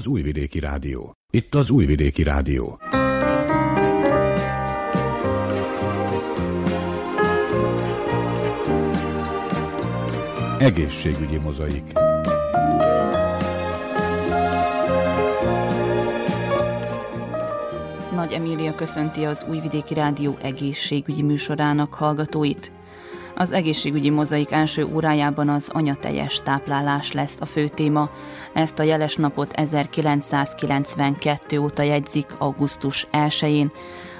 Az Újvidéki Rádió. Itt az Újvidéki Rádió. Egészségügyi mozaik. Nagy Emília köszönti az Újvidéki Rádió egészségügyi műsorának hallgatóit. Az egészségügyi mozaik első órájában az anyateljes táplálás lesz a fő téma. Ezt a jeles napot 1992 óta jegyzik augusztus 1-én,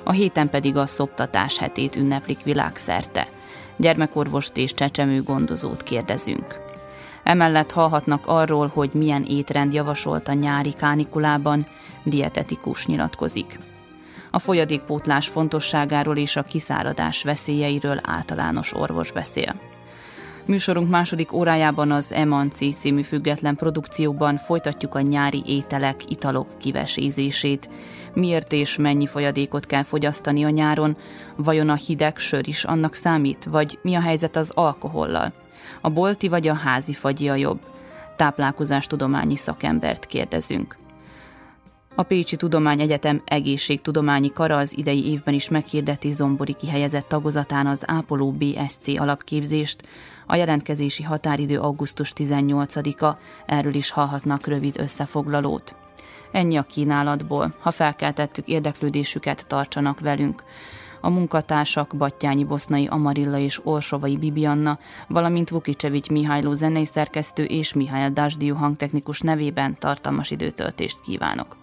a héten pedig a szoptatás hetét ünneplik világszerte. Gyermekorvost és csecsemő gondozót kérdezünk. Emellett hallhatnak arról, hogy milyen étrend javasolt a nyári kánikulában, dietetikus nyilatkozik a folyadékpótlás fontosságáról és a kiszáradás veszélyeiről általános orvos beszél. Műsorunk második órájában az Emanci című független produkcióban folytatjuk a nyári ételek, italok kivesézését. Miért és mennyi folyadékot kell fogyasztani a nyáron? Vajon a hideg sör is annak számít? Vagy mi a helyzet az alkohollal? A bolti vagy a házi fagyi a jobb? Táplálkozástudományi szakembert kérdezünk. A Pécsi Tudományegyetem egészségtudományi kara az idei évben is meghirdeti zombori kihelyezett tagozatán az ápoló BSC alapképzést. A jelentkezési határidő augusztus 18-a, erről is hallhatnak rövid összefoglalót. Ennyi a kínálatból. Ha felkeltettük érdeklődésüket, tartsanak velünk. A munkatársak Battyányi Bosznai Amarilla és Orsovai Bibianna, valamint Vukicsevics Mihályló zenei szerkesztő és Mihály Dásdiú hangtechnikus nevében tartalmas időtöltést kívánok.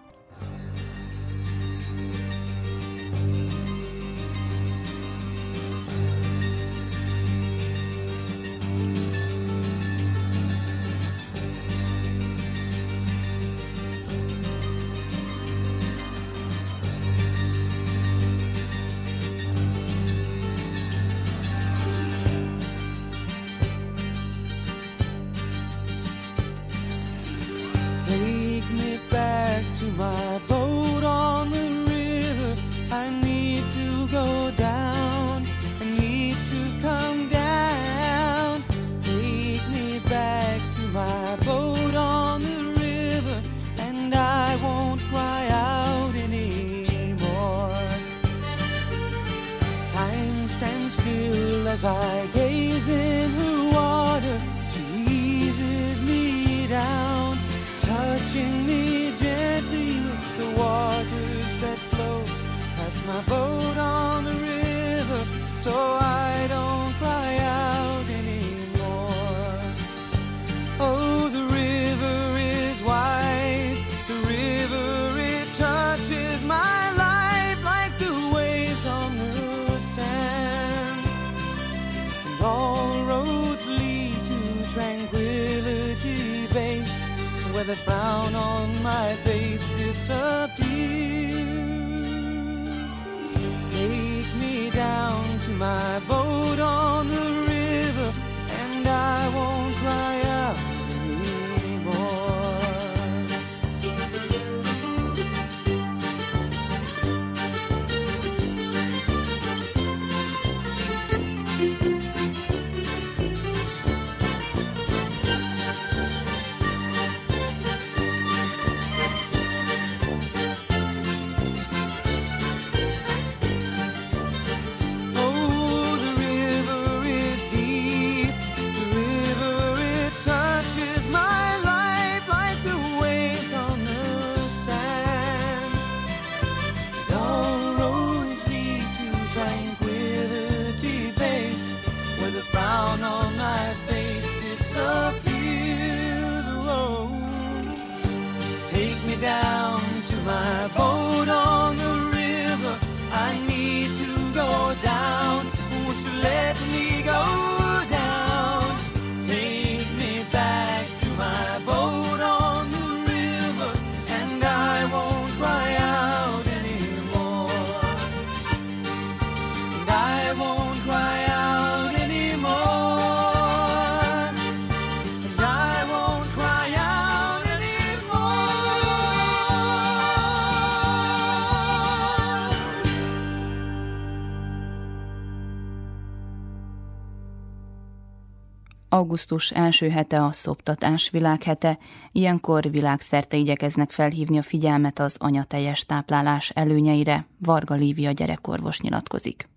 Augusztus első hete a szoptatás világhete, ilyenkor világszerte igyekeznek felhívni a figyelmet az anyateljes táplálás előnyeire. Varga Lívia gyerekorvos nyilatkozik.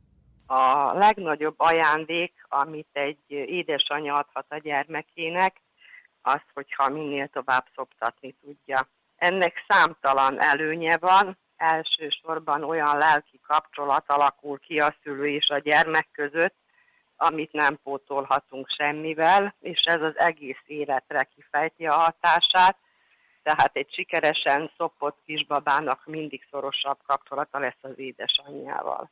A legnagyobb ajándék, amit egy édesanyja adhat a gyermekének, az, hogyha minél tovább szoptatni tudja. Ennek számtalan előnye van, elsősorban olyan lelki kapcsolat alakul ki a szülő és a gyermek között, amit nem pótolhatunk semmivel, és ez az egész életre kifejti a hatását, tehát egy sikeresen szopott kisbabának mindig szorosabb kapcsolata lesz az édesanyjával.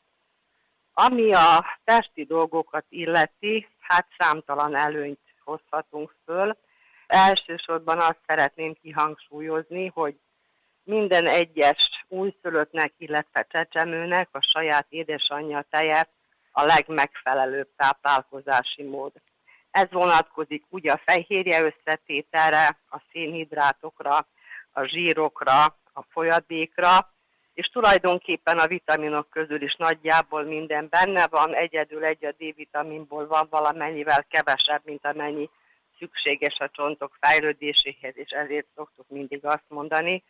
Ami a testi dolgokat illeti, hát számtalan előnyt hozhatunk föl. Elsősorban azt szeretném kihangsúlyozni, hogy minden egyes újszülöttnek, illetve csecsemőnek a saját édesanyja tejet a legmegfelelőbb táplálkozási mód. Ez vonatkozik ugye a fehérje összetételre, a szénhidrátokra, a zsírokra, a folyadékra, és tulajdonképpen a vitaminok közül is nagyjából minden benne van, egyedül egy a D-vitaminból van valamennyivel kevesebb, mint amennyi szükséges a csontok fejlődéséhez, és ezért szoktuk mindig azt mondani,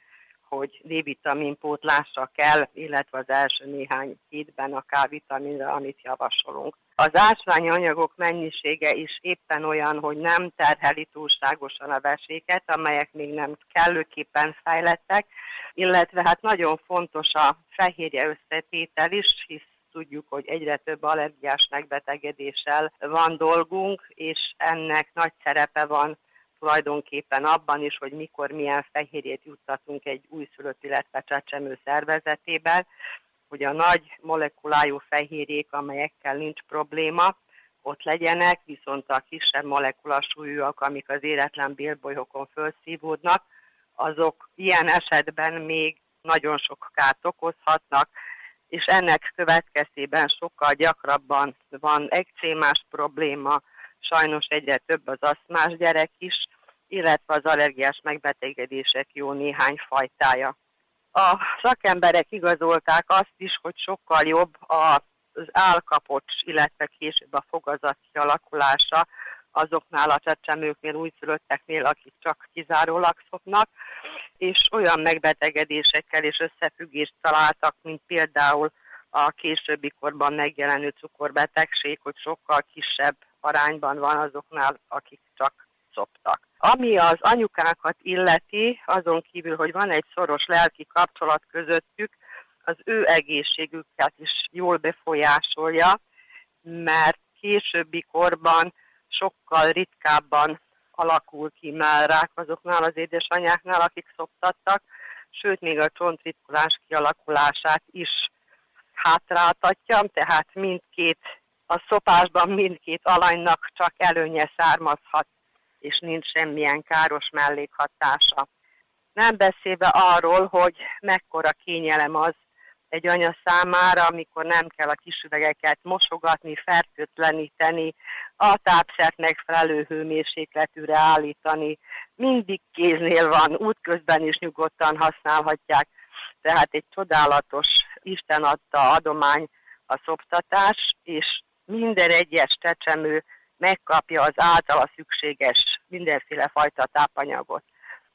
hogy D-vitamin pótlásra kell, illetve az első néhány hétben a K-vitaminra, amit javasolunk. Az ásványanyagok mennyisége is éppen olyan, hogy nem terheli túlságosan a veséket, amelyek még nem kellőképpen fejlettek, illetve hát nagyon fontos a fehérje összetétel is, hisz tudjuk, hogy egyre több allergiás megbetegedéssel van dolgunk, és ennek nagy szerepe van tulajdonképpen abban is, hogy mikor milyen fehérjét juttatunk egy újszülött, illetve csecsemő szervezetében, hogy a nagy molekulájú fehérjék, amelyekkel nincs probléma, ott legyenek, viszont a kisebb molekulasúlyúak, amik az éretlen bélbolyhokon felszívódnak, azok ilyen esetben még nagyon sok kárt okozhatnak, és ennek következtében sokkal gyakrabban van ekcémás probléma, sajnos egyre több az aszmás gyerek is, illetve az allergiás megbetegedések jó néhány fajtája. A szakemberek igazolták azt is, hogy sokkal jobb az állkapocs, illetve később a fogazat kialakulása azoknál a csecsemőknél, újszülötteknél, akik csak kizárólag szoknak, és olyan megbetegedésekkel és összefüggést találtak, mint például a későbbi korban megjelenő cukorbetegség, hogy sokkal kisebb arányban van azoknál, akik csak. Ami az anyukákat illeti, azon kívül, hogy van egy szoros lelki kapcsolat közöttük, az ő egészségüket is jól befolyásolja, mert későbbi korban sokkal ritkábban alakul ki rák azoknál az édesanyáknál, akik szoptattak, sőt még a csontritkulás kialakulását is hátráltatja, tehát mindkét, a szopásban mindkét alanynak csak előnye származhat és nincs semmilyen káros mellékhatása. Nem beszélve arról, hogy mekkora kényelem az egy anya számára, amikor nem kell a kisüvegeket mosogatni, fertőtleníteni, a tápszert megfelelő hőmérsékletűre állítani, mindig kéznél van, útközben is nyugodtan használhatják. Tehát egy csodálatos Isten adta adomány a szoptatás, és minden egyes csecsemő megkapja az általa szükséges mindenféle fajta tápanyagot.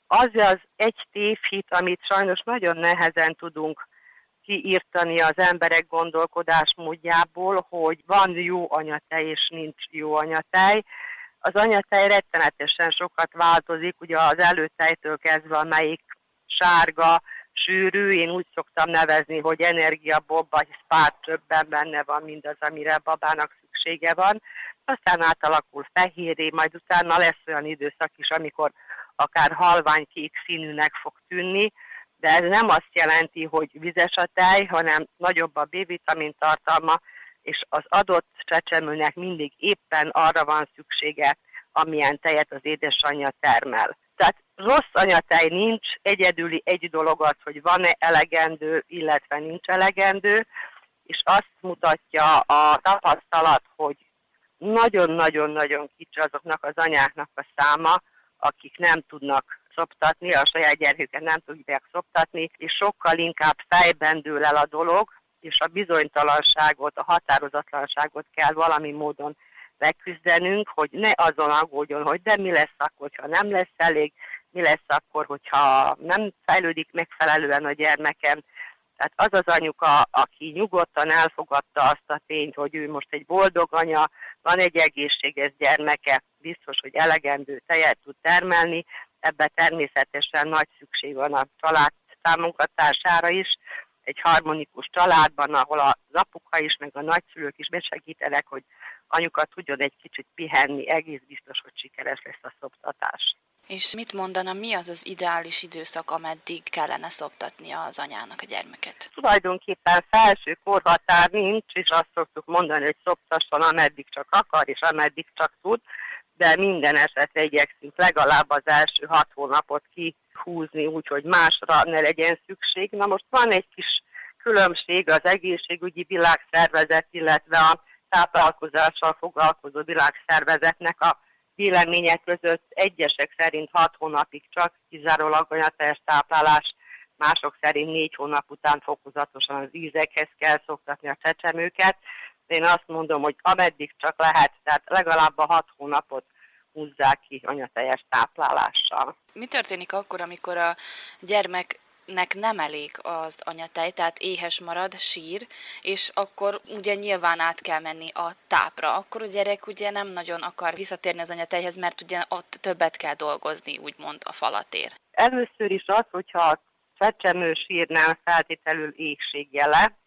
Az az egy tévhit, amit sajnos nagyon nehezen tudunk kiírtani az emberek gondolkodásmódjából, hogy van jó anyatej és nincs jó anyatej. Az anyatej rettenetesen sokat változik, ugye az előtejtől kezdve, amelyik sárga, sűrű, én úgy szoktam nevezni, hogy energiabobba, hisz pár többen benne van mindaz, amire babának szüksége van aztán átalakul fehéré, majd utána lesz olyan időszak is, amikor akár halványkék színűnek fog tűnni, de ez nem azt jelenti, hogy vizes a tej, hanem nagyobb a B-vitamin tartalma, és az adott csecsemőnek mindig éppen arra van szüksége, amilyen tejet az édesanyja termel. Tehát rossz anyatej nincs, egyedüli egy dolog az, hogy van-e elegendő, illetve nincs elegendő, és azt mutatja a tapasztalat, hogy nagyon-nagyon-nagyon kicsi azoknak az anyáknak a száma, akik nem tudnak szoptatni, a saját gyermeküket nem tudják szoptatni, és sokkal inkább fejben dől el a dolog, és a bizonytalanságot, a határozatlanságot kell valami módon leküzdenünk, hogy ne azon aggódjon, hogy de mi lesz akkor, ha nem lesz elég, mi lesz akkor, hogyha nem fejlődik megfelelően a gyermekem. Tehát az az anyuka, aki nyugodtan elfogadta azt a tényt, hogy ő most egy boldog anya, van egy egészséges gyermeke, biztos, hogy elegendő tejet tud termelni, ebbe természetesen nagy szükség van a család támogatására is, egy harmonikus családban, ahol az apuka is, meg a nagyszülők is besegítenek, hogy anyuka tudjon egy kicsit pihenni, egész biztos, hogy sikeres lesz a szoptatás. És mit mondana, mi az az ideális időszak, ameddig kellene szoptatni az anyának a gyermeket? Tulajdonképpen felső korhatár nincs, és azt szoktuk mondani, hogy szoptasson ameddig csak akar, és ameddig csak tud, de minden esetre igyekszünk legalább az első hat hónapot kihúzni, úgyhogy másra ne legyen szükség. Na most van egy kis különbség az egészségügyi világszervezet, illetve a táplálkozással foglalkozó világszervezetnek a vélemények között egyesek szerint hat hónapig csak kizárólag anyateljes táplálás, mások szerint négy hónap után fokozatosan az ízekhez kell szoktatni a csecsemőket. Én azt mondom, hogy ameddig csak lehet, tehát legalább a hat hónapot húzzák ki anyateljes táplálással. Mi történik akkor, amikor a gyermek nek nem elég az anyatej, tehát éhes marad, sír, és akkor ugye nyilván át kell menni a tápra. Akkor a gyerek ugye nem nagyon akar visszatérni az anyatejhez, mert ugye ott többet kell dolgozni, úgymond a falatér. Először is az, hogyha a csecsemő sír nem feltételül éhségjele,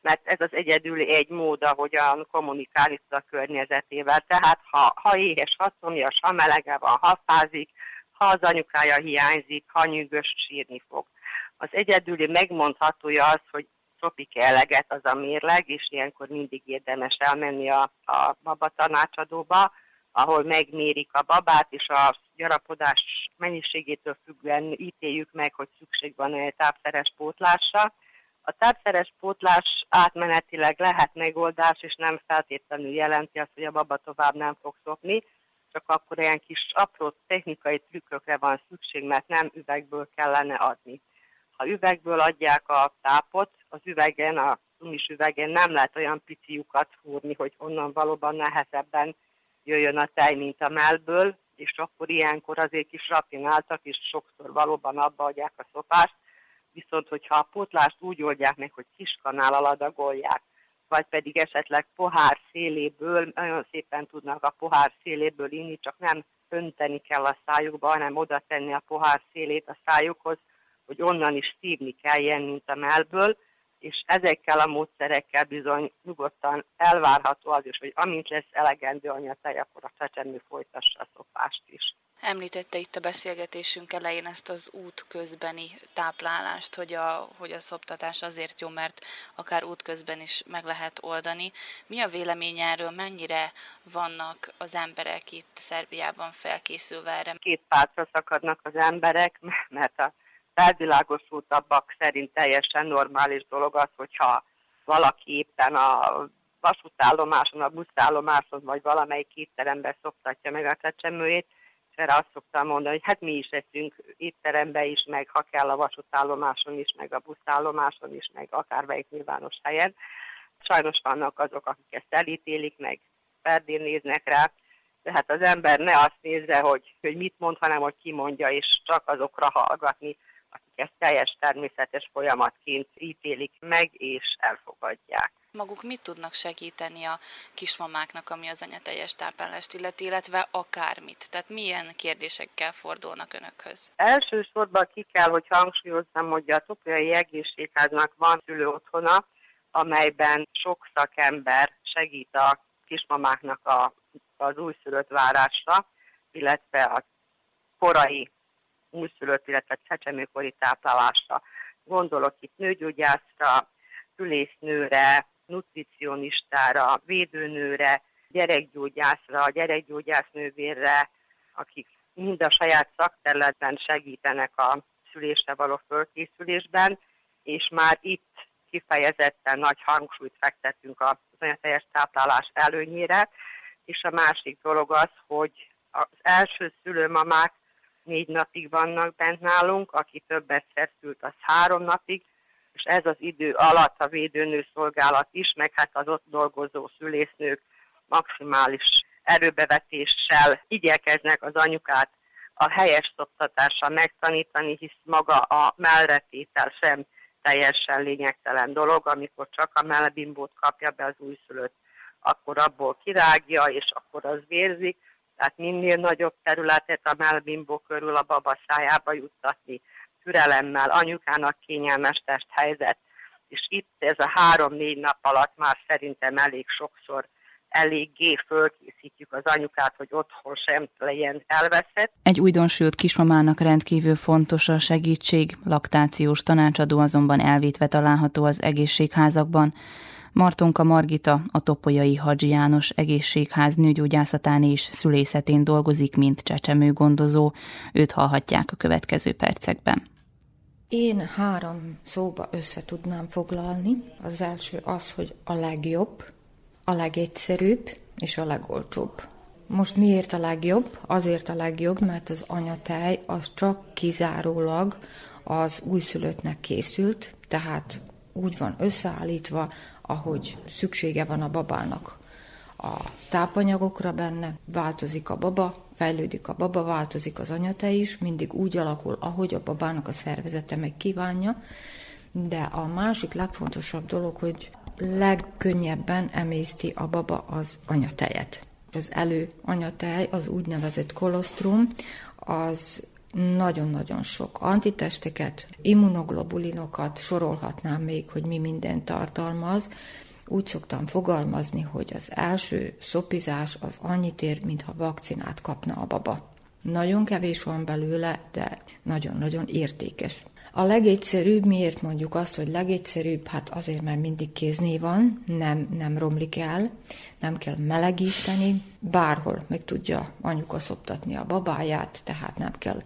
mert ez az egyedül egy mód, ahogyan kommunikálni tud a környezetével. Tehát ha, ha éhes, ha szomjas, ha melege van, ha fázik, ha az anyukája hiányzik, ha nyűgös sírni fog. Az egyedüli megmondhatója az, hogy szopik eleget az a mérleg, és ilyenkor mindig érdemes elmenni a, a baba tanácsadóba, ahol megmérik a babát, és a gyarapodás mennyiségétől függően ítéljük meg, hogy szükség van-e tápszeres pótlásra. A tápszeres pótlás átmenetileg lehet megoldás, és nem feltétlenül jelenti azt, hogy a baba tovább nem fog szopni, csak akkor ilyen kis apró technikai trükkökre van szükség, mert nem üvegből kellene adni. Ha üvegből adják a tápot, az üvegen, a tumis üvegen nem lehet olyan pici lyukat fúrni, hogy onnan valóban nehezebben jöjjön a tej, mint a mellből, és akkor ilyenkor azért is rafináltak, és sokszor valóban abba adják a szopást, viszont hogyha a pótlást úgy oldják meg, hogy kis kanállal adagolják, vagy pedig esetleg pohár széléből, nagyon szépen tudnak a pohár széléből inni, csak nem önteni kell a szájukba, hanem oda tenni a pohár szélét a szájukhoz, hogy onnan is szívni kelljen, mint a mellből, és ezekkel a módszerekkel bizony nyugodtan elvárható az is, hogy amint lesz elegendő anyatej, akkor a csecsemő folytassa a szopást is. Említette itt a beszélgetésünk elején ezt az út közbeni táplálást, hogy a, hogy a szoptatás azért jó, mert akár út közben is meg lehet oldani. Mi a vélemény erről, mennyire vannak az emberek itt Szerbiában felkészülve erre? Két pártra szakadnak az emberek, mert a felvilágosultabbak szerint teljesen normális dolog az, hogyha valaki éppen a vasútállomáson, a buszállomáson, vagy valamelyik étteremben szoktatja meg a csecsemőjét, és erre azt szoktam mondani, hogy hát mi is eszünk étterembe is, meg ha kell a vasútállomáson is, meg a buszállomáson is, meg akármelyik nyilvános helyen. Sajnos vannak azok, akik ezt elítélik, meg perdén néznek rá, tehát az ember ne azt nézze, hogy, hogy mit mond, hanem hogy ki mondja, és csak azokra hallgatni, akik ezt teljes természetes folyamatként ítélik meg és elfogadják. Maguk mit tudnak segíteni a kismamáknak, ami az anyateljes táplálást illeti, illetve akármit? Tehát milyen kérdésekkel fordulnak önökhöz? Elsősorban ki kell, hogy hangsúlyozzam, hogy a Topolyai Egészségháznak van szülő otthona, amelyben sok szakember segít a kismamáknak a, az újszülött várásra, illetve a korai újszülött, illetve csecsemőkori táplálásra. Gondolok itt nőgyógyászra, szülésznőre, nutricionistára, védőnőre, gyerekgyógyászra, gyerekgyógyásznővérre, akik mind a saját szakterületben segítenek a szülésre való fölkészülésben, és már itt kifejezetten nagy hangsúlyt fektetünk az anyateljes táplálás előnyére, és a másik dolog az, hogy az első szülőmamák négy napig vannak bent nálunk, aki többet szült, az három napig, és ez az idő alatt a védőnő szolgálat is, meg hát az ott dolgozó szülésznők maximális erőbevetéssel igyekeznek az anyukát a helyes szoptatással megtanítani, hisz maga a mellretétel sem teljesen lényegtelen dolog, amikor csak a mellbimbót kapja be az újszülött, akkor abból kirágja, és akkor az vérzik, tehát minél nagyobb területet a mellbimbó körül a baba szájába juttatni, türelemmel, anyukának kényelmes test helyzet, és itt ez a három-négy nap alatt már szerintem elég sokszor eléggé fölkészítjük az anyukát, hogy otthon sem legyen elveszett. Egy újdonsült kismamának rendkívül fontos a segítség, laktációs tanácsadó azonban elvétve található az egészségházakban. Martonka Margita a Topolyai Hadzsi János egészségház nőgyógyászatán és szülészetén dolgozik, mint csecsemő gondozó. Őt hallhatják a következő percekben. Én három szóba össze tudnám foglalni. Az első az, hogy a legjobb, a legegyszerűbb és a legolcsóbb. Most miért a legjobb? Azért a legjobb, mert az anyatej az csak kizárólag az újszülöttnek készült, tehát úgy van összeállítva, ahogy szüksége van a babának a tápanyagokra benne, változik a baba, fejlődik a baba, változik az anyate is, mindig úgy alakul, ahogy a babának a szervezete meg kívánja, de a másik legfontosabb dolog, hogy legkönnyebben emészti a baba az anyatejet. Az elő anyatej, az úgynevezett kolostrum, az nagyon-nagyon sok antitesteket, immunoglobulinokat sorolhatnám még, hogy mi minden tartalmaz. Úgy szoktam fogalmazni, hogy az első szopizás az annyit ér, mintha vakcinát kapna a baba. Nagyon kevés van belőle, de nagyon-nagyon értékes. A legegyszerűbb, miért mondjuk azt, hogy legegyszerűbb? Hát azért, mert mindig kézné van, nem, nem romlik el, nem kell melegíteni, bárhol meg tudja anyuka szoptatni a babáját, tehát nem kell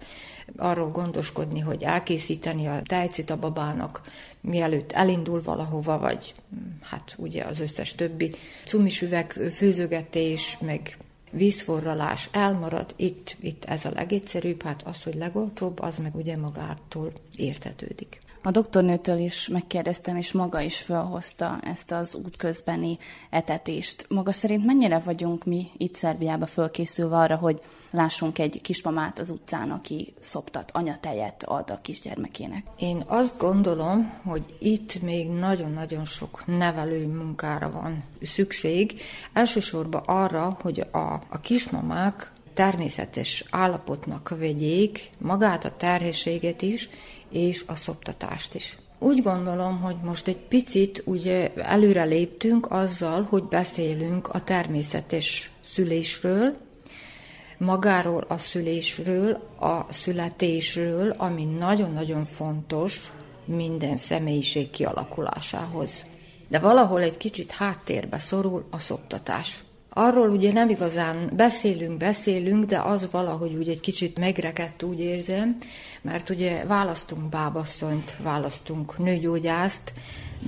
arról gondoskodni, hogy elkészíteni a tejcit a babának, mielőtt elindul valahova, vagy hát ugye az összes többi cumisüveg, főzögetés, meg vízforralás elmarad, itt, itt ez a legegyszerűbb, hát az, hogy legolcsóbb, az meg ugye magától értetődik. A doktornőtől is megkérdeztem, és maga is felhozta ezt az útközbeni etetést. Maga szerint mennyire vagyunk mi itt Szerbiába fölkészülve arra, hogy lássunk egy kismamát az utcán, aki szoptat, anyatejet ad a kisgyermekének? Én azt gondolom, hogy itt még nagyon-nagyon sok nevelő munkára van szükség. Elsősorban arra, hogy a, a kismamák természetes állapotnak vegyék magát a terhességet is, és a szoptatást is. Úgy gondolom, hogy most egy picit ugye előre léptünk azzal, hogy beszélünk a természetes szülésről, magáról a szülésről, a születésről, ami nagyon-nagyon fontos minden személyiség kialakulásához. De valahol egy kicsit háttérbe szorul a szoptatás. Arról ugye nem igazán beszélünk, beszélünk, de az valahogy úgy egy kicsit megrekedt, úgy érzem, mert ugye választunk bábasszonyt, választunk nőgyógyászt,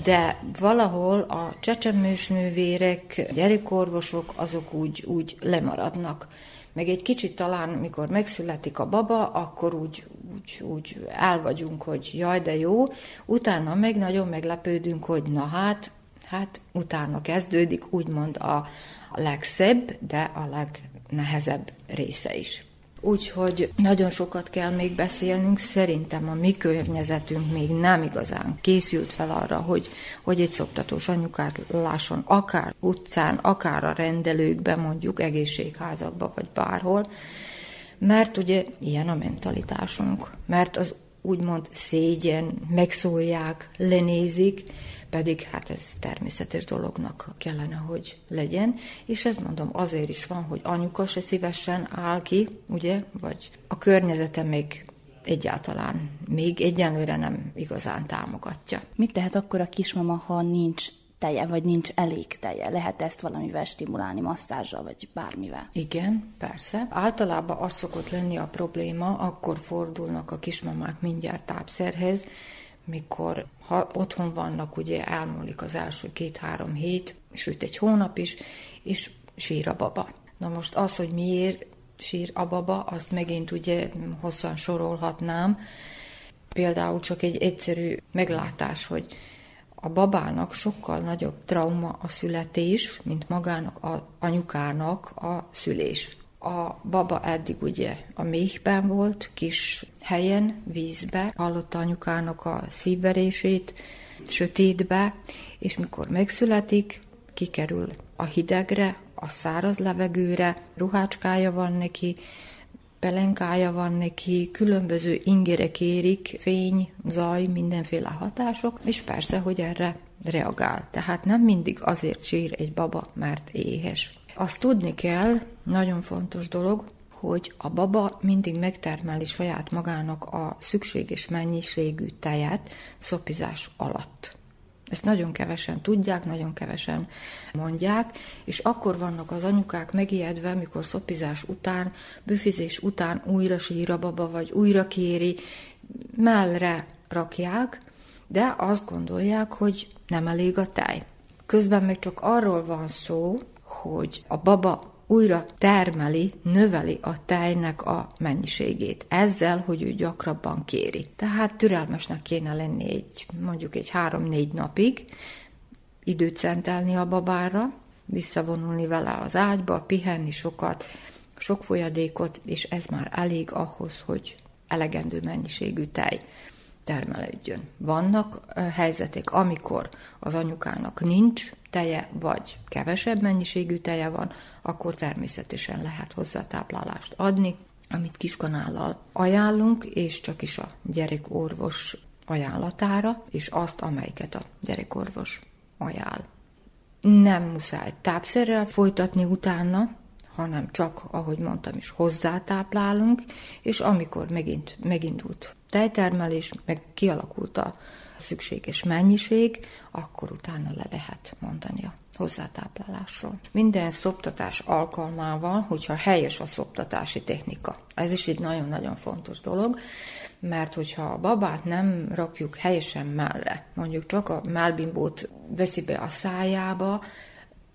de valahol a csecsemős nővérek, gyerekorvosok, azok úgy, úgy lemaradnak. Meg egy kicsit talán, mikor megszületik a baba, akkor úgy, úgy, úgy el vagyunk, hogy jaj, de jó. Utána meg nagyon meglepődünk, hogy na hát, hát utána kezdődik úgymond a, legszebb, de a legnehezebb része is. Úgyhogy nagyon sokat kell még beszélnünk. Szerintem a mi környezetünk még nem igazán készült fel arra, hogy, hogy egy szoptatós anyukát lásson akár utcán, akár a rendelőkben, mondjuk egészségházakban, vagy bárhol. Mert ugye ilyen a mentalitásunk. Mert az úgymond szégyen, megszólják, lenézik, pedig hát ez természetes dolognak kellene, hogy legyen, és ez mondom azért is van, hogy anyuka se szívesen áll ki, ugye, vagy a környezete még egyáltalán még egyenlőre nem igazán támogatja. Mit tehet akkor a kismama, ha nincs teje, vagy nincs elég teje? Lehet ezt valamivel stimulálni, masszázsal, vagy bármivel? Igen, persze. Általában az szokott lenni a probléma, akkor fordulnak a kismamák mindjárt tápszerhez, mikor ha otthon vannak, ugye elmúlik az első két-három hét, sőt egy hónap is, és sír a baba. Na most az, hogy miért sír a baba, azt megint ugye hosszan sorolhatnám. Például csak egy egyszerű meglátás, hogy a babának sokkal nagyobb trauma a születés, mint magának a anyukának a szülés. A baba eddig ugye a méhben volt, kis helyen, vízbe, hallotta anyukának a szívverését, sötétbe, és mikor megszületik, kikerül a hidegre, a száraz levegőre, ruhácskája van neki, pelenkája van neki, különböző ingérek érik, fény, zaj, mindenféle hatások, és persze, hogy erre reagál. Tehát nem mindig azért sír egy baba, mert éhes. Azt tudni kell, nagyon fontos dolog, hogy a baba mindig megtermeli saját magának a szükséges mennyiségű tejet szopizás alatt. Ezt nagyon kevesen tudják, nagyon kevesen mondják, és akkor vannak az anyukák megijedve, mikor szopizás után, büfizés után újra sír a baba, vagy újra kéri, mellre rakják, de azt gondolják, hogy nem elég a tej. Közben még csak arról van szó, hogy a baba újra termeli, növeli a tejnek a mennyiségét. Ezzel, hogy ő gyakrabban kéri. Tehát türelmesnek kéne lenni egy, mondjuk egy három-négy napig, időt szentelni a babára, visszavonulni vele az ágyba, pihenni sokat, sok folyadékot, és ez már elég ahhoz, hogy elegendő mennyiségű tej termelődjön. Vannak helyzetek, amikor az anyukának nincs teje, vagy kevesebb mennyiségű teje van, akkor természetesen lehet hozzá táplálást adni, amit kiskanállal ajánlunk, és csak is a gyerekorvos ajánlatára, és azt, amelyiket a gyerekorvos ajánl. Nem muszáj tápszerrel folytatni utána, hanem csak, ahogy mondtam is, hozzátáplálunk, és amikor megint megindult tejtermelés, meg kialakult a szükséges mennyiség, akkor utána le lehet mondani a hozzátáplálásról. Minden szoptatás alkalmával, hogyha helyes a szoptatási technika. Ez is egy nagyon-nagyon fontos dolog, mert hogyha a babát nem rakjuk helyesen mellé, mondjuk csak a melbimbót veszi be a szájába,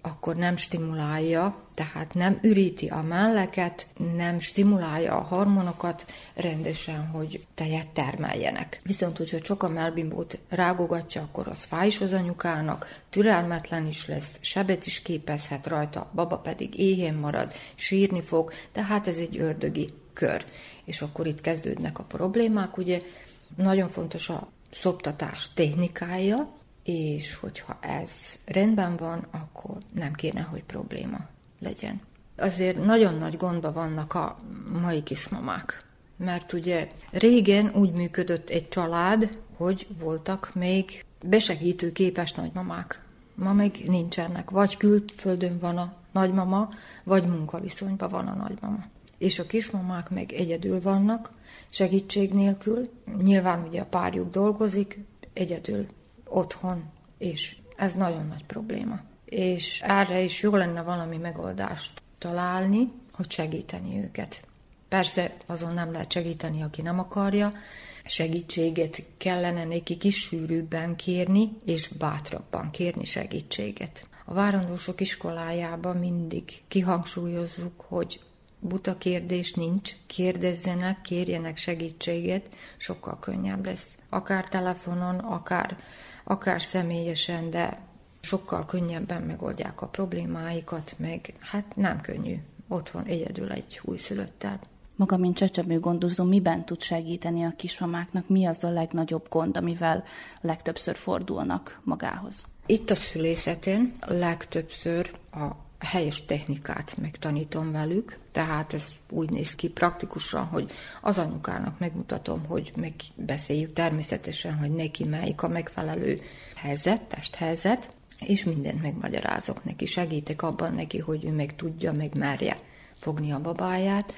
akkor nem stimulálja, tehát nem üríti a melleket, nem stimulálja a hormonokat rendesen, hogy tejet termeljenek. Viszont, hogyha csak a melbimbót rágogatja, akkor az fáj is az anyukának, türelmetlen is lesz, sebet is képezhet rajta, a baba pedig éhén marad, sírni fog, tehát ez egy ördögi kör. És akkor itt kezdődnek a problémák, ugye nagyon fontos a szoptatás technikája, és hogyha ez rendben van, akkor nem kéne, hogy probléma legyen. Azért nagyon nagy gondba vannak a mai kismamák, mert ugye régen úgy működött egy család, hogy voltak még besegítő képes nagymamák. Ma meg nincsenek. Vagy külföldön van a nagymama, vagy munkaviszonyban van a nagymama. És a kismamák meg egyedül vannak, segítség nélkül. Nyilván ugye a párjuk dolgozik, egyedül otthon, és ez nagyon nagy probléma. És erre is jó lenne valami megoldást találni, hogy segíteni őket. Persze azon nem lehet segíteni, aki nem akarja, segítséget kellene neki kis sűrűbben kérni, és bátrabban kérni segítséget. A várandósok iskolájában mindig kihangsúlyozzuk, hogy buta kérdés nincs, kérdezzenek, kérjenek segítséget, sokkal könnyebb lesz. Akár telefonon, akár akár személyesen, de sokkal könnyebben megoldják a problémáikat, meg hát nem könnyű otthon egyedül egy újszülöttel. Maga, mint csecsemő gondozó, miben tud segíteni a kismamáknak? Mi az a legnagyobb gond, amivel legtöbbször fordulnak magához? Itt a szülészeten legtöbbször a helyes technikát megtanítom velük, tehát ez úgy néz ki praktikusan, hogy az anyukának megmutatom, hogy megbeszéljük természetesen, hogy neki melyik a megfelelő helyzet, testhelyzet, és mindent megmagyarázok neki, segítek abban neki, hogy ő meg tudja, meg merje fogni a babáját,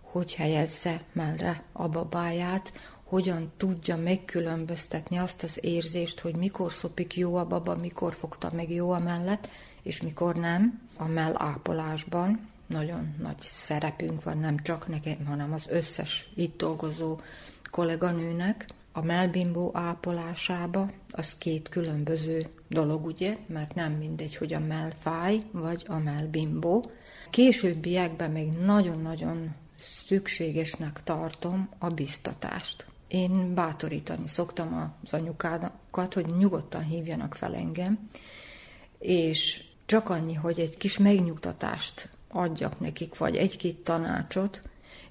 hogy helyezze mellre a babáját, hogyan tudja megkülönböztetni azt az érzést, hogy mikor szopik jó a baba, mikor fogta meg jó a mellett, és mikor nem. A mellápolásban nagyon nagy szerepünk van, nem csak nekem, hanem az összes itt dolgozó kolléganőnek. A melbimbó ápolásába az két különböző dolog, ugye, mert nem mindegy, hogy a melfáj vagy a melbimbó. Későbbiekben még nagyon-nagyon szükségesnek tartom a biztatást. Én bátorítani szoktam az anyukákat, hogy nyugodtan hívjanak fel engem, és csak annyi, hogy egy kis megnyugtatást adjak nekik, vagy egy-két tanácsot,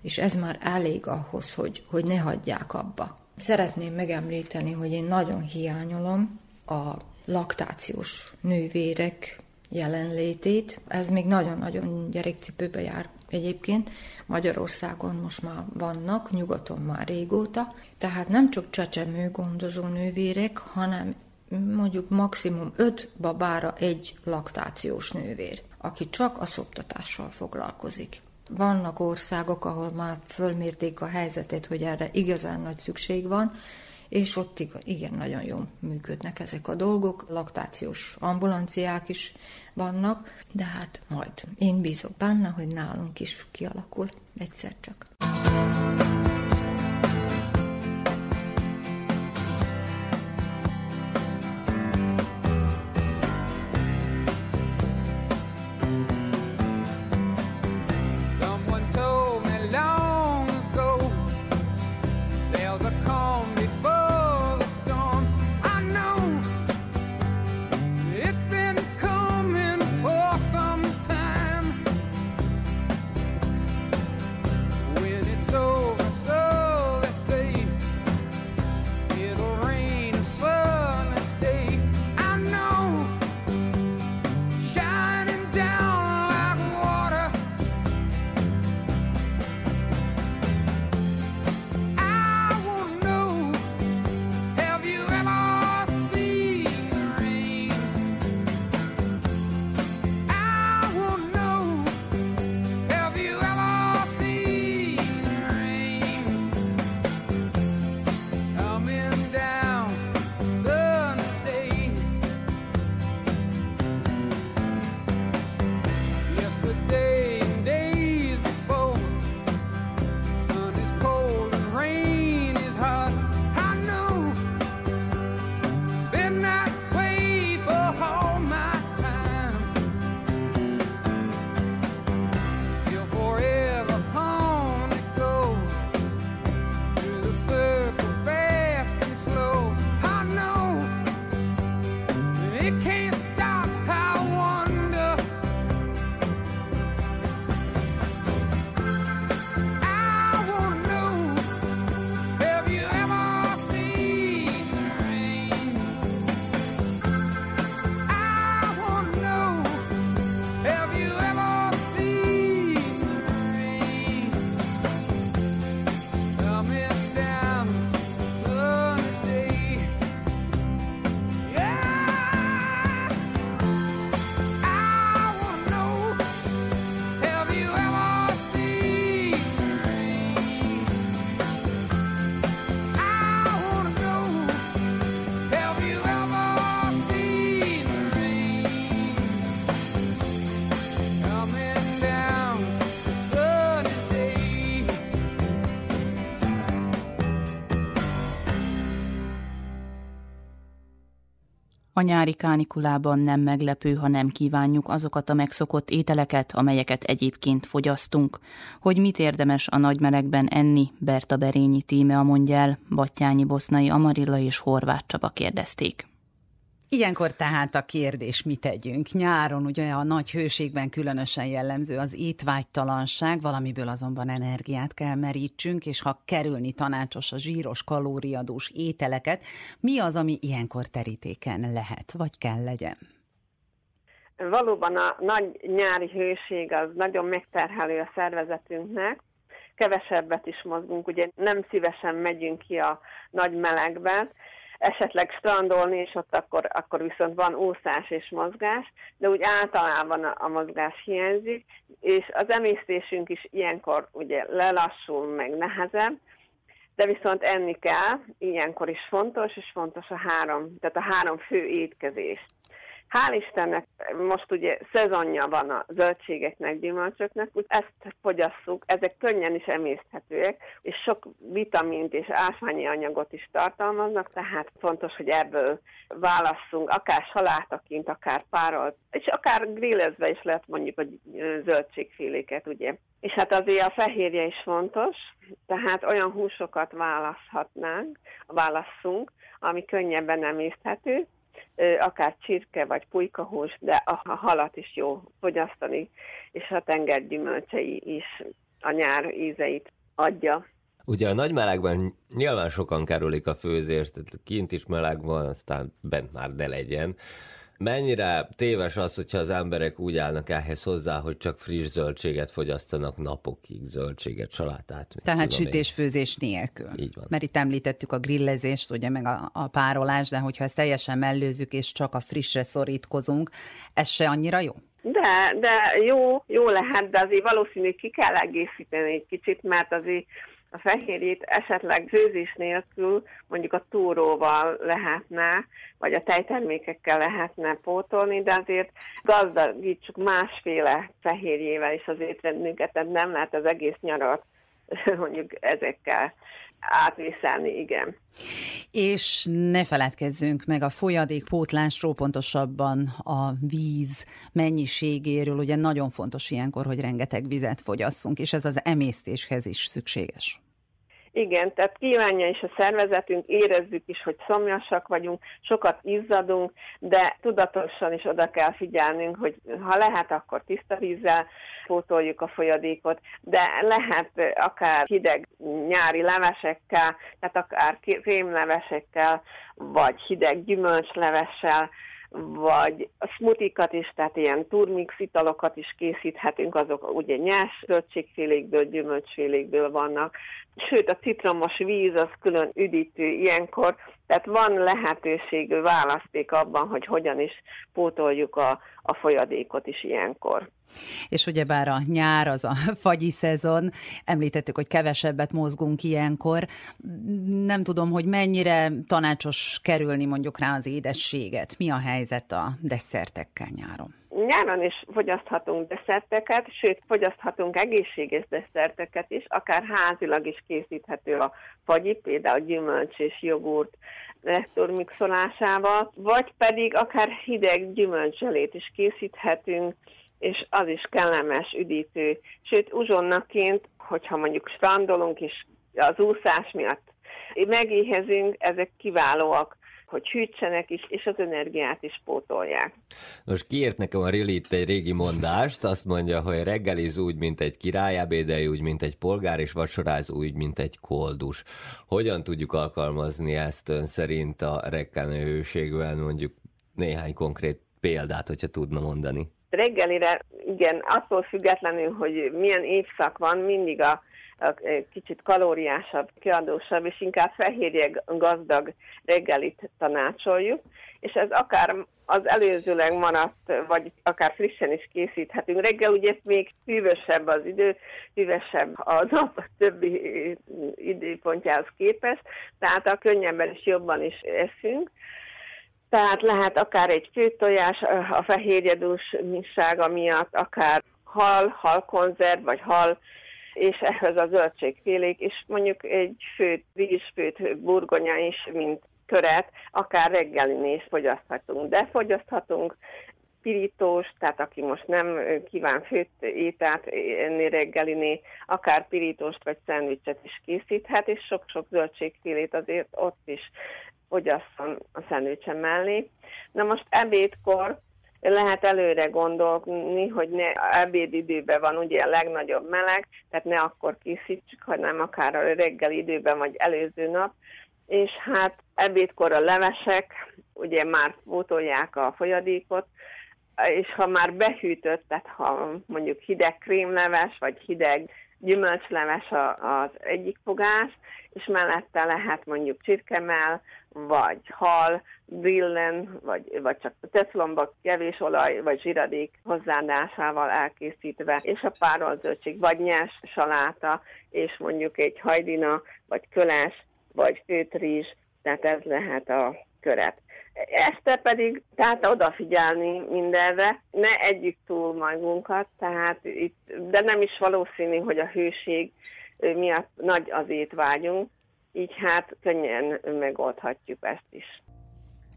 és ez már elég ahhoz, hogy, hogy ne hagyják abba. Szeretném megemlíteni, hogy én nagyon hiányolom a laktációs nővérek jelenlétét. Ez még nagyon-nagyon gyerekcipőbe jár egyébként. Magyarországon most már vannak, nyugaton már régóta. Tehát nem csak csecsemő gondozó nővérek, hanem mondjuk maximum öt babára egy laktációs nővér, aki csak a szoptatással foglalkozik. Vannak országok, ahol már fölmérték a helyzetet, hogy erre igazán nagy szükség van, és ott igen, nagyon jól működnek ezek a dolgok, laktációs ambulanciák is vannak, de hát majd én bízok benne, hogy nálunk is kialakul egyszer csak. A nyári kánikulában nem meglepő, ha nem kívánjuk azokat a megszokott ételeket, amelyeket egyébként fogyasztunk. Hogy mit érdemes a nagymelegben enni, Berta Berényi tíme a mondja el, Battyányi Bosznai Amarilla és Horváth Csaba kérdezték. Ilyenkor tehát a kérdés, mit tegyünk? Nyáron ugye a nagy hőségben különösen jellemző az étvágytalanság, valamiből azonban energiát kell merítsünk, és ha kerülni tanácsos a zsíros, kalóriadós ételeket, mi az, ami ilyenkor terítéken lehet, vagy kell legyen? Valóban a nagy nyári hőség az nagyon megterhelő a szervezetünknek, kevesebbet is mozgunk, ugye nem szívesen megyünk ki a nagy melegben, esetleg strandolni, és ott akkor, akkor viszont van úszás és mozgás, de úgy általában a, a mozgás hiányzik, és az emésztésünk is ilyenkor ugye lelassul, meg nehezebb, de viszont enni kell, ilyenkor is fontos, és fontos a három, tehát a három fő étkezés. Hál' Istennek most ugye szezonja van a zöldségeknek, gyümölcsöknek, úgy ezt fogyasszuk, ezek könnyen is emészthetőek, és sok vitamint és ásványi anyagot is tartalmaznak, tehát fontos, hogy ebből válasszunk, akár salátaként, akár párolt, és akár grillezve is lehet mondjuk a zöldségféléket, ugye. És hát azért a fehérje is fontos, tehát olyan húsokat választhatnánk, válasszunk, ami könnyebben emészthető, akár csirke vagy pulykahús, de a halat is jó fogyasztani, és a tenger gyümölcsei is a nyár ízeit adja. Ugye a nagy melegben nyilván sokan kerülik a főzést, kint is meleg van, aztán bent már ne legyen. Mennyire téves az, hogyha az emberek úgy állnak ehhez hozzá, hogy csak friss zöldséget fogyasztanak napokig, zöldséget, salátát. Tehát sütés-főzés nélkül. Így van. Mert itt említettük a grillezést, ugye meg a, a párolást, de hogyha ezt teljesen mellőzzük, és csak a frissre szorítkozunk, ez se annyira jó? De, de jó, jó lehet, de azért valószínű ki kell egészíteni egy kicsit, mert azért a fehérjét esetleg főzés nélkül mondjuk a túróval lehetne, vagy a tejtermékekkel lehetne pótolni, de azért gazdagítsuk másféle fehérjével is az étrendünket, tehát nem lehet az egész nyarat mondjuk ezekkel átvészelni, igen. És ne feledkezzünk meg a folyadékpótlásról, pontosabban a víz mennyiségéről. Ugye nagyon fontos ilyenkor, hogy rengeteg vizet fogyasszunk, és ez az emésztéshez is szükséges. Igen, tehát kívánja is a szervezetünk, érezzük is, hogy szomjasak vagyunk, sokat izzadunk, de tudatosan is oda kell figyelnünk, hogy ha lehet, akkor tiszta vízzel pótoljuk a folyadékot, de lehet akár hideg nyári levesekkel, tehát akár krémlevesekkel, vagy hideg gyümölcslevessel, vagy smutikat is, tehát ilyen turmix italokat is készíthetünk, azok ugye nyers zöldségfélékből, gyümölcsfélékből vannak, sőt a citromos víz az külön üdítő ilyenkor, tehát van lehetőség, választék abban, hogy hogyan is pótoljuk a, a folyadékot is ilyenkor. És ugyebár a nyár az a fagyi szezon, említettük, hogy kevesebbet mozgunk ilyenkor. Nem tudom, hogy mennyire tanácsos kerülni mondjuk rá az édességet. Mi a helyzet a desszertekkel nyáron? Nyáron is fogyaszthatunk desszerteket, sőt, fogyaszthatunk egészséges desszerteket is, akár házilag is készíthető a fagyi, például gyümölcs és jogurt lektormixolásával, vagy pedig akár hideg gyümölcselét is készíthetünk, és az is kellemes, üdítő. Sőt, uzsonnaként, hogyha mondjuk strandolunk, és az úszás miatt megéhezünk, ezek kiválóak hogy hűtsenek is, és az energiát is pótolják. Most kiért nekem a Rilit egy régi mondást, azt mondja, hogy reggeliz úgy, mint egy király, ebédelj úgy, mint egy polgár, és vacsoráz úgy, mint egy koldus. Hogyan tudjuk alkalmazni ezt ön szerint a reggelő hőségben, mondjuk néhány konkrét példát, hogyha tudna mondani? reggelire, igen, attól függetlenül, hogy milyen évszak van, mindig a kicsit kalóriásabb, kiadósabb, és inkább fehérje gazdag reggelit tanácsoljuk, és ez akár az előzőleg maradt, vagy akár frissen is készíthetünk. Reggel ugye még hűvösebb az idő, hűvösebb a nap többi időpontjához képest, tehát a könnyebben is jobban is eszünk. Tehát lehet akár egy főtojás a fehérjedússága miatt, akár hal, halkonzerv, vagy hal, és ehhez a zöldségfélék, és mondjuk egy főt, rizsfőt, burgonya is, mint köret, akár reggeli is fogyaszthatunk. De fogyaszthatunk pirítós, tehát aki most nem kíván főt ételt enni reggeliné, akár pirítóst vagy szendvicset is készíthet, és sok-sok zöldségfélét azért ott is fogyasszon a szendvicsen mellé. Na most ebédkor lehet előre gondolni, hogy ne ebédidőben van ugye a legnagyobb meleg, tehát ne akkor készítsük, hanem akár a reggel időben vagy előző nap, és hát ebédkor a levesek, ugye már pótolják a folyadékot, és ha már behűtött, tehát ha mondjuk hideg krémleves, vagy hideg gyümölcsleves az egyik fogás, és mellette lehet mondjuk csirkemel, vagy hal, brillen, vagy, vagy csak teflonba kevés olaj, vagy zsiradék hozzáadásával elkészítve, és a párolt vagy nyers saláta, és mondjuk egy hajdina, vagy köles, vagy főtrizs, tehát ez lehet a köret. Este pedig tehát odafigyelni mindenre, ne együk túl magunkat, tehát itt, de nem is valószínű, hogy a hőség miatt nagy az étvágyunk, így hát könnyen megoldhatjuk ezt is.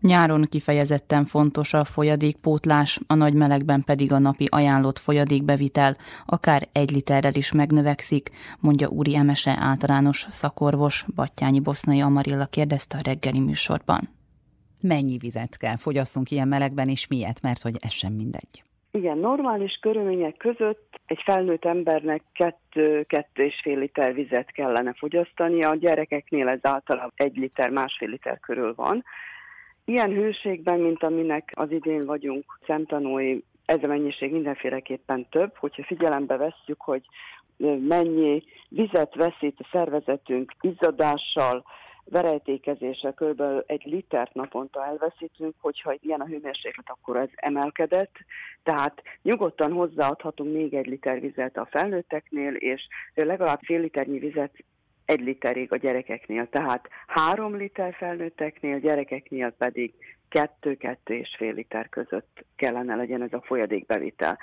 Nyáron kifejezetten fontos a folyadékpótlás, a nagy melegben pedig a napi ajánlott folyadékbevitel akár egy literrel is megnövekszik, mondja Úri Emese általános szakorvos, Battyányi Bosznai Amarilla kérdezte a reggeli műsorban. Mennyi vizet kell fogyasszunk ilyen melegben, és miért? Mert hogy ez sem mindegy. Igen, normális körülmények között egy felnőtt embernek kettő-kettő és fél liter vizet kellene fogyasztani, a gyerekeknél ez általában egy liter, másfél liter körül van. Ilyen hőségben, mint aminek az idén vagyunk szemtanúi, ez a mennyiség mindenféleképpen több, hogyha figyelembe vesszük, hogy mennyi vizet veszít a szervezetünk izzadással, verejtékezéssel kb. egy litert naponta elveszítünk, hogyha ilyen a hőmérséklet, akkor ez emelkedett, tehát nyugodtan hozzáadhatunk még egy liter vizet a felnőtteknél, és legalább fél liternyi vizet egy literig a gyerekeknél, tehát három liter felnőtteknél, gyerekeknél pedig kettő-kettő és fél liter között kellene legyen ez a folyadékbevitel.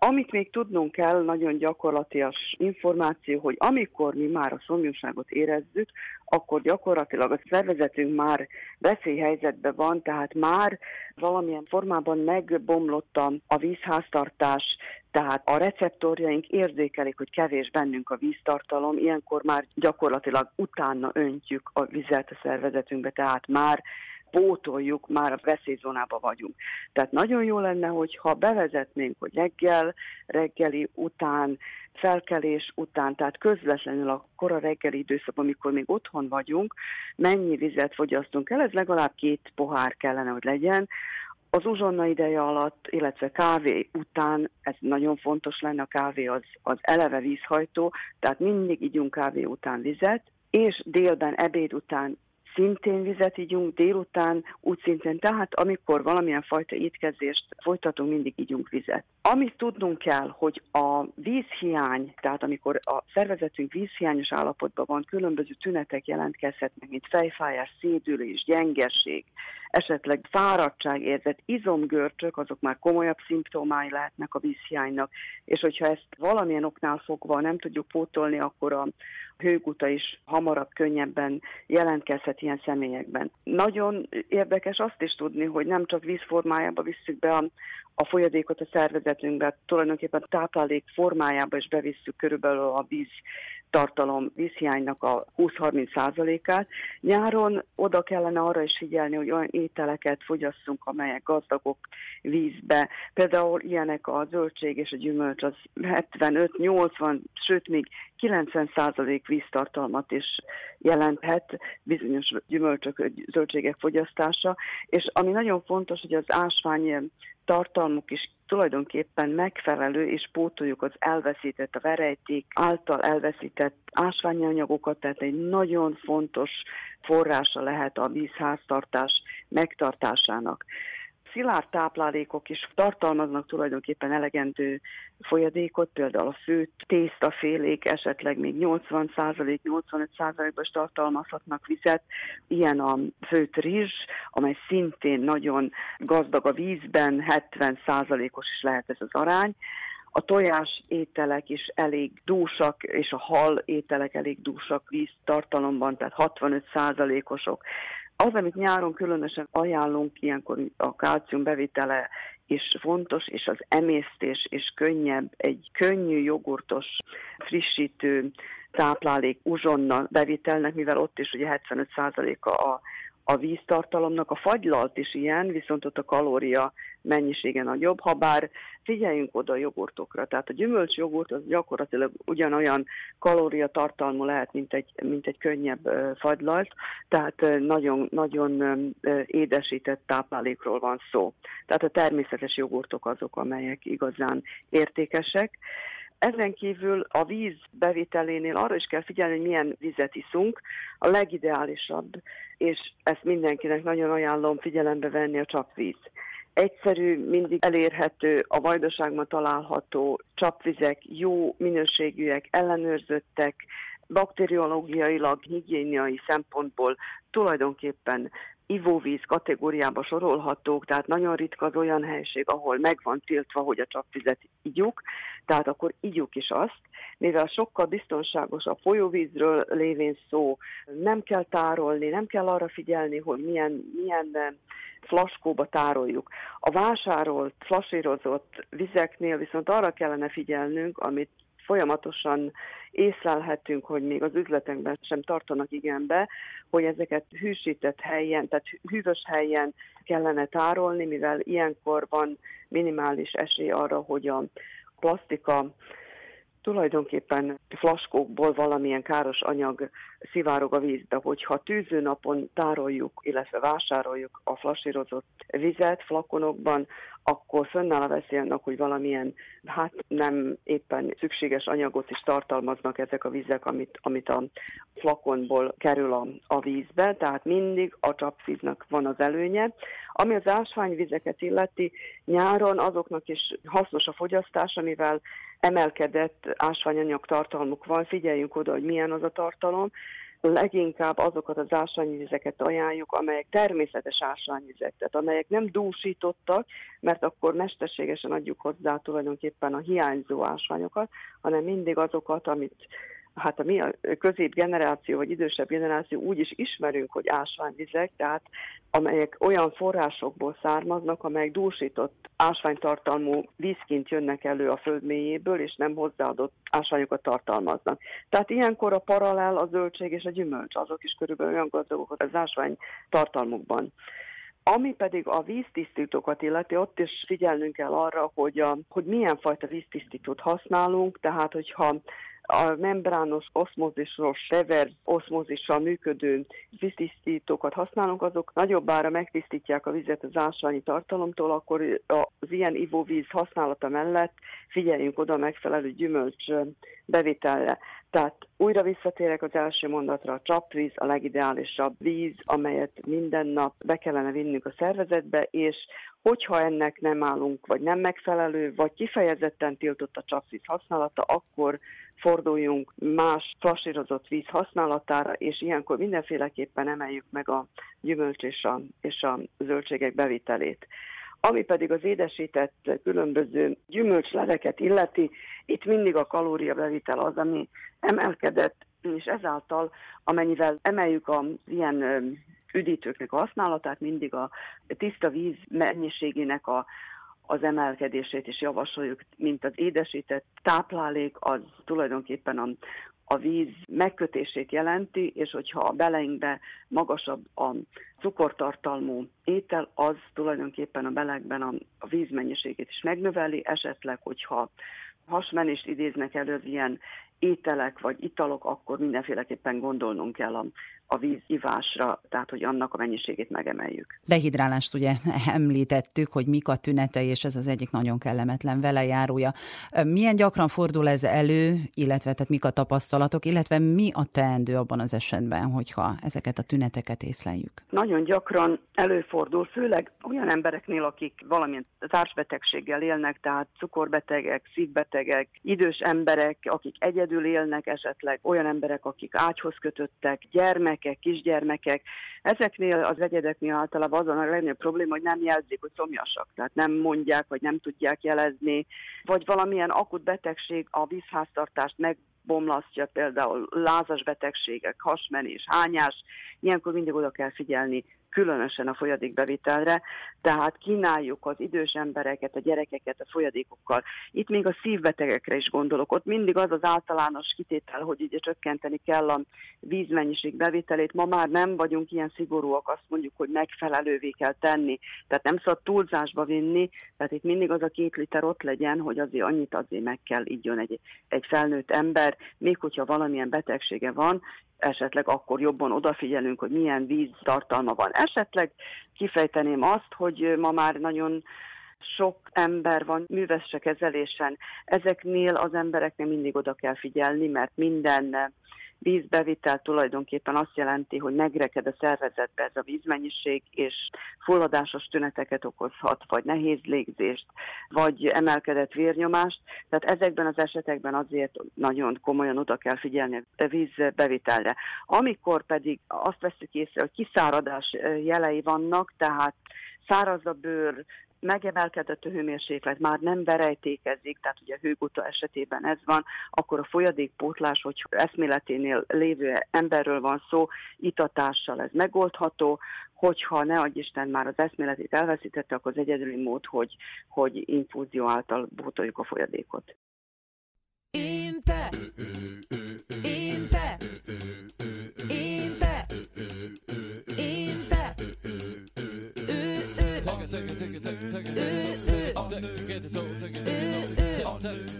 Amit még tudnunk kell, nagyon gyakorlatias információ, hogy amikor mi már a szomjúságot érezzük, akkor gyakorlatilag a szervezetünk már veszélyhelyzetben van, tehát már valamilyen formában megbomlott a vízháztartás, tehát a receptorjaink érzékelik, hogy kevés bennünk a víztartalom, ilyenkor már gyakorlatilag utána öntjük a vizet a szervezetünkbe, tehát már pótoljuk, már a veszélyzónában vagyunk. Tehát nagyon jó lenne, hogyha bevezetnénk, hogy reggel, reggeli után, felkelés után, tehát közvetlenül a kora reggeli időszakban, amikor még otthon vagyunk, mennyi vizet fogyasztunk el, ez legalább két pohár kellene, hogy legyen, az uzsonna ideje alatt, illetve kávé után, ez nagyon fontos lenne, a kávé az, az eleve vízhajtó, tehát mindig ígyunk kávé után vizet, és délben, ebéd után szintén vizet ígyunk, délután úgy szintén, tehát amikor valamilyen fajta étkezést folytatunk, mindig ígyunk vizet. Amit tudnunk kell, hogy a vízhiány, tehát amikor a szervezetünk vízhiányos állapotban van, különböző tünetek jelentkezhetnek, mint fejfájás, szédülés, gyengeség, esetleg fáradtságérzet, izomgörcsök, azok már komolyabb szimptomái lehetnek a vízhiánynak, és hogyha ezt valamilyen oknál fogva nem tudjuk pótolni, akkor a hőguta is hamarabb, könnyebben jelentkezhet ilyen személyekben. Nagyon érdekes azt is tudni, hogy nem csak vízformájába visszük be a, a folyadékot a szervezetünkbe, tulajdonképpen táplálék formájába is bevisszük körülbelül a víz tartalom vízhiánynak a 20-30 százalékát. Nyáron oda kellene arra is figyelni, hogy olyan ételeket fogyasszunk, amelyek gazdagok vízbe. Például ilyenek a zöldség és a gyümölcs, az 75-80, sőt még 90 százalék víztartalmat is jelenthet bizonyos gyümölcsök, zöldségek fogyasztása, és ami nagyon fontos, hogy az ásvány tartalmuk is tulajdonképpen megfelelő, és pótoljuk az elveszített, a verejték által elveszített ásványi anyagokat, tehát egy nagyon fontos forrása lehet a vízháztartás megtartásának szilárd táplálékok is tartalmaznak tulajdonképpen elegendő folyadékot, például a főt, tésztafélék esetleg még 80%-85%-ban is tartalmazhatnak vizet. Ilyen a főt rizs, amely szintén nagyon gazdag a vízben, 70%-os is lehet ez az arány. A tojás ételek is elég dúsak, és a hal ételek elég dúsak víztartalomban, tehát 65%-osok. Az, amit nyáron különösen ajánlunk, ilyenkor a kálcium bevitele is fontos, és az emésztés is könnyebb, egy könnyű jogurtos, frissítő táplálék uzsonna bevitelnek, mivel ott is ugye 75%-a a a víztartalomnak, a fagylalt is ilyen, viszont ott a kalória mennyisége nagyobb, ha bár figyeljünk oda a jogurtokra. Tehát a gyümölcs jogurt az gyakorlatilag ugyanolyan kalóriatartalmú lehet, mint egy, mint egy könnyebb fagylalt, tehát nagyon, nagyon édesített táplálékról van szó. Tehát a természetes jogurtok azok, amelyek igazán értékesek. Ezen kívül a víz bevitelénél arra is kell figyelni, hogy milyen vizet iszunk. A legideálisabb, és ezt mindenkinek nagyon ajánlom figyelembe venni a csapvíz. Egyszerű, mindig elérhető, a vajdaságban található csapvizek, jó minőségűek, ellenőrzöttek, bakteriológiailag, higiéniai szempontból tulajdonképpen ivóvíz kategóriába sorolhatók, tehát nagyon ritka az olyan helység, ahol meg van tiltva, hogy a csapvizet igyuk, tehát akkor igyuk is azt, mivel sokkal biztonságos a folyóvízről lévén szó, nem kell tárolni, nem kell arra figyelni, hogy milyen, milyen eh, flaskóba tároljuk. A vásárolt, flasírozott vizeknél viszont arra kellene figyelnünk, amit folyamatosan észlelhetünk, hogy még az üzletekben sem tartanak igénybe, hogy ezeket hűsített helyen, tehát hűvös helyen kellene tárolni, mivel ilyenkor van minimális esély arra, hogy a plastika tulajdonképpen flaskókból valamilyen káros anyag szivárog a vízbe, hogyha tűzőnapon tároljuk, illetve vásároljuk a flasírozott vizet flakonokban, akkor fönnáll a veszély annak, hogy valamilyen, hát nem éppen szükséges anyagot is tartalmaznak ezek a vizek, amit, amit a flakonból kerül a, a vízbe, tehát mindig a csapvíznak van az előnye. Ami az ásványvizeket illeti, nyáron azoknak is hasznos a fogyasztás, mivel emelkedett ásványanyag tartalmuk van, figyeljünk oda, hogy milyen az a tartalom, leginkább azokat az ásványvizeket ajánljuk, amelyek természetes ásványvizek, tehát amelyek nem dúsítottak, mert akkor mesterségesen adjuk hozzá tulajdonképpen a hiányzó ásványokat, hanem mindig azokat, amit hát a mi a középgeneráció vagy idősebb generáció úgy is ismerünk, hogy ásványvizek, tehát amelyek olyan forrásokból származnak, amelyek dúsított ásványtartalmú vízként jönnek elő a föld mélyéből, és nem hozzáadott ásványokat tartalmaznak. Tehát ilyenkor a paralel, a zöldség és a gyümölcs, azok is körülbelül olyan gazdagok az ásvány tartalmukban. Ami pedig a víztisztítókat illeti, ott is figyelnünk kell arra, hogy, a, hogy milyen fajta víztisztítót használunk, tehát hogyha a membrános oszmózisos, revers oszmózissal működő víztisztítókat használunk, azok nagyobbára megtisztítják a vizet az ásványi tartalomtól, akkor az ilyen ivóvíz használata mellett figyeljünk oda megfelelő gyümölcs bevételre. Tehát újra visszatérek az első mondatra, a csapvíz a legideálisabb víz, amelyet minden nap be kellene vinnünk a szervezetbe, és hogyha ennek nem állunk, vagy nem megfelelő, vagy kifejezetten tiltott a csapvíz használata, akkor forduljunk más flasírozott víz használatára, és ilyenkor mindenféleképpen emeljük meg a gyümölcs és a, és a zöldségek bevitelét. Ami pedig az édesített különböző gyümölcsleveket illeti, itt mindig a kalóriabevitel az, ami emelkedett, és ezáltal amennyivel emeljük az ilyen üdítőknek a használatát, mindig a tiszta víz mennyiségének a, az emelkedését is javasoljuk, mint az édesített táplálék, az tulajdonképpen a, a víz megkötését jelenti, és hogyha a beleinkbe magasabb a cukortartalmú étel, az tulajdonképpen a belegben a, a víz mennyiségét is megnöveli, esetleg, hogyha hasmenést idéznek elő az ilyen ételek vagy italok, akkor mindenféleképpen gondolnunk kell a, a vízivásra, tehát hogy annak a mennyiségét megemeljük. Dehidrálást ugye említettük, hogy mik a tünetei, és ez az egyik nagyon kellemetlen velejárója. Milyen gyakran fordul ez elő, illetve tehát mik a tapasztalatok, illetve mi a teendő abban az esetben, hogyha ezeket a tüneteket észleljük? Nagyon gyakran előfordul, főleg olyan embereknél, akik valamilyen társbetegséggel élnek, tehát cukorbetegek, szívbetegek, idős emberek, akik egyedül élnek, esetleg olyan emberek, akik ágyhoz kötöttek, gyermek, gyerekek, kisgyermekek. Ezeknél az egyedeknél általában azon a legnagyobb probléma, hogy nem jelzik, hogy szomjasak. Tehát nem mondják, vagy nem tudják jelezni, vagy valamilyen akut betegség a vízháztartást meg bomlasztja, például lázas betegségek, hasmenés, hányás, ilyenkor mindig oda kell figyelni különösen a folyadékbevitelre, tehát kínáljuk az idős embereket, a gyerekeket a folyadékokkal. Itt még a szívbetegekre is gondolok. Ott mindig az az általános kitétel, hogy ugye csökkenteni kell a vízmennyiség bevitelét. Ma már nem vagyunk ilyen szigorúak, azt mondjuk, hogy megfelelővé kell tenni. Tehát nem szabad túlzásba vinni, tehát itt mindig az a két liter ott legyen, hogy azért annyit azért meg kell igyon egy, egy felnőtt ember, még hogyha valamilyen betegsége van, esetleg akkor jobban odafigyelünk, hogy milyen víz tartalma van. Esetleg kifejteném azt, hogy ma már nagyon sok ember van művesse kezelésen. Ezeknél az embereknek mindig oda kell figyelni, mert minden vízbevitel tulajdonképpen azt jelenti, hogy megreked a szervezetbe ez a vízmennyiség, és fulladásos tüneteket okozhat, vagy nehéz légzést, vagy emelkedett vérnyomást. Tehát ezekben az esetekben azért nagyon komolyan oda kell figyelni a vízbevitelre. Amikor pedig azt veszük észre, hogy kiszáradás jelei vannak, tehát száraz a bőr, megemelkedett a hőmérséklet, már nem berejtékezik, tehát ugye a hőguta esetében ez van, akkor a folyadékpótlás, hogy eszméleténél lévő emberről van szó, itatással ez megoldható, hogyha ne adj Isten már az eszméletét elveszítette, akkor az egyedüli mód, hogy, hogy infúzió által bótoljuk a folyadékot.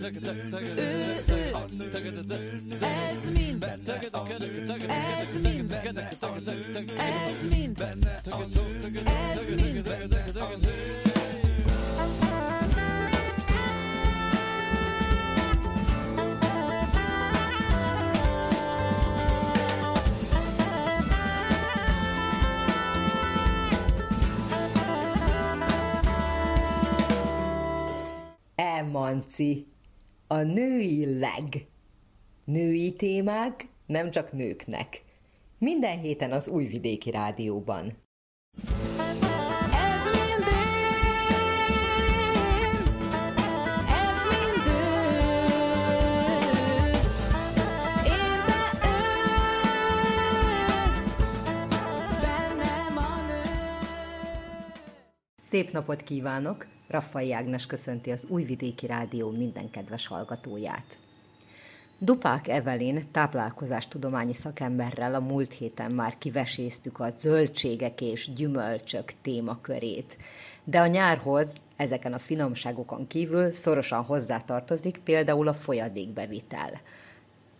Ez mind, ez mind, ez mind, ez mind. Emanci, a női leg. Női témák nem csak nőknek. Minden héten az Újvidéki Rádióban. Szép napot kívánok! Raffai Ágnes köszönti az Újvidéki Rádió minden kedves hallgatóját. Dupák Evelin táplálkozástudományi szakemberrel a múlt héten már kiveséztük a zöldségek és gyümölcsök témakörét. De a nyárhoz ezeken a finomságokon kívül szorosan hozzátartozik például a folyadékbevitel.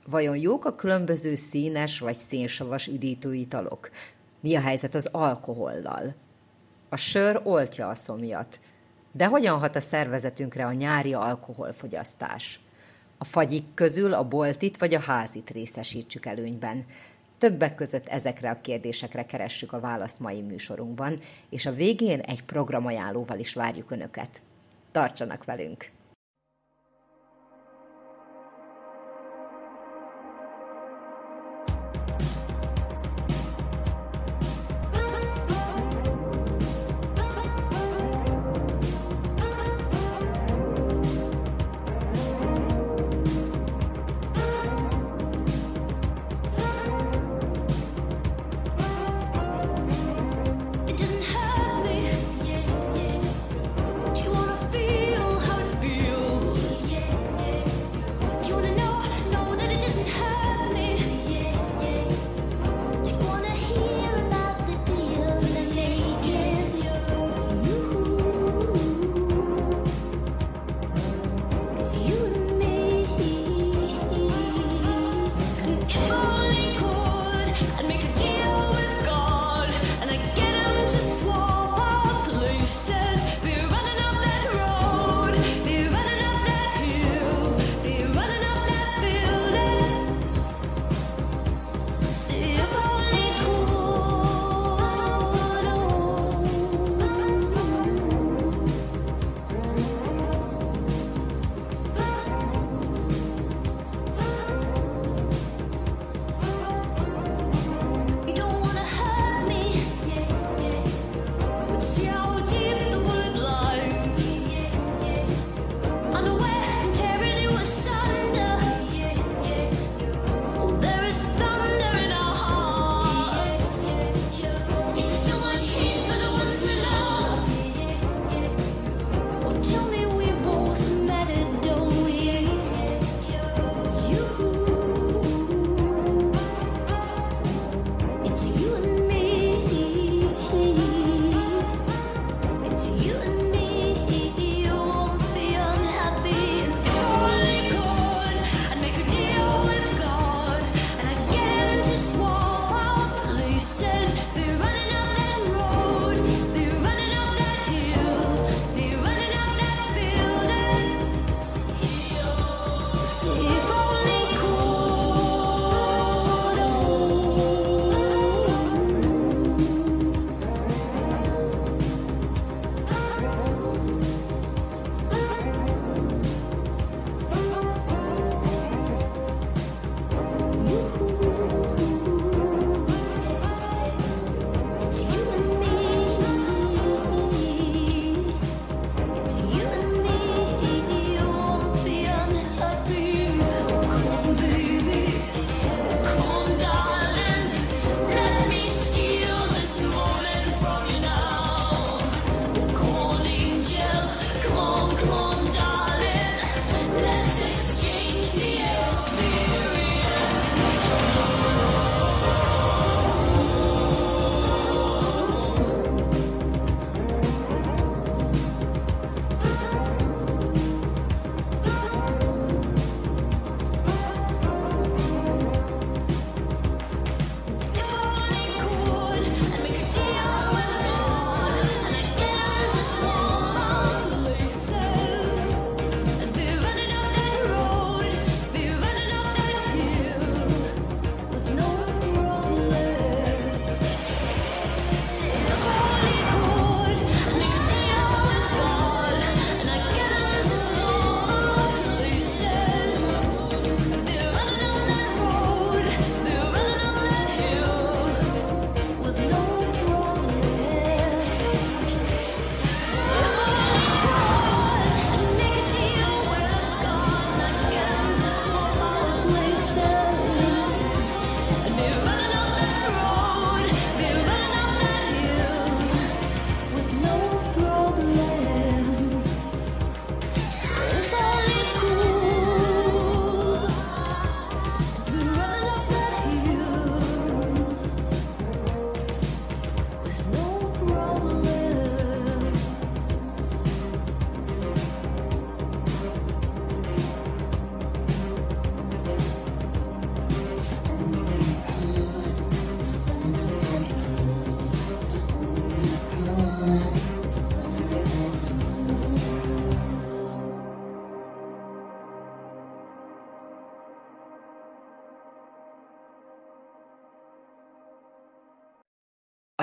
Vajon jók a különböző színes vagy szénsavas üdítőitalok? Mi a helyzet az alkohollal? A sör oltja a szomjat, de hogyan hat a szervezetünkre a nyári alkoholfogyasztás? A fagyik közül a boltit vagy a házit részesítsük előnyben. Többek között ezekre a kérdésekre keressük a választ mai műsorunkban, és a végén egy programajánlóval is várjuk Önöket. Tartsanak velünk!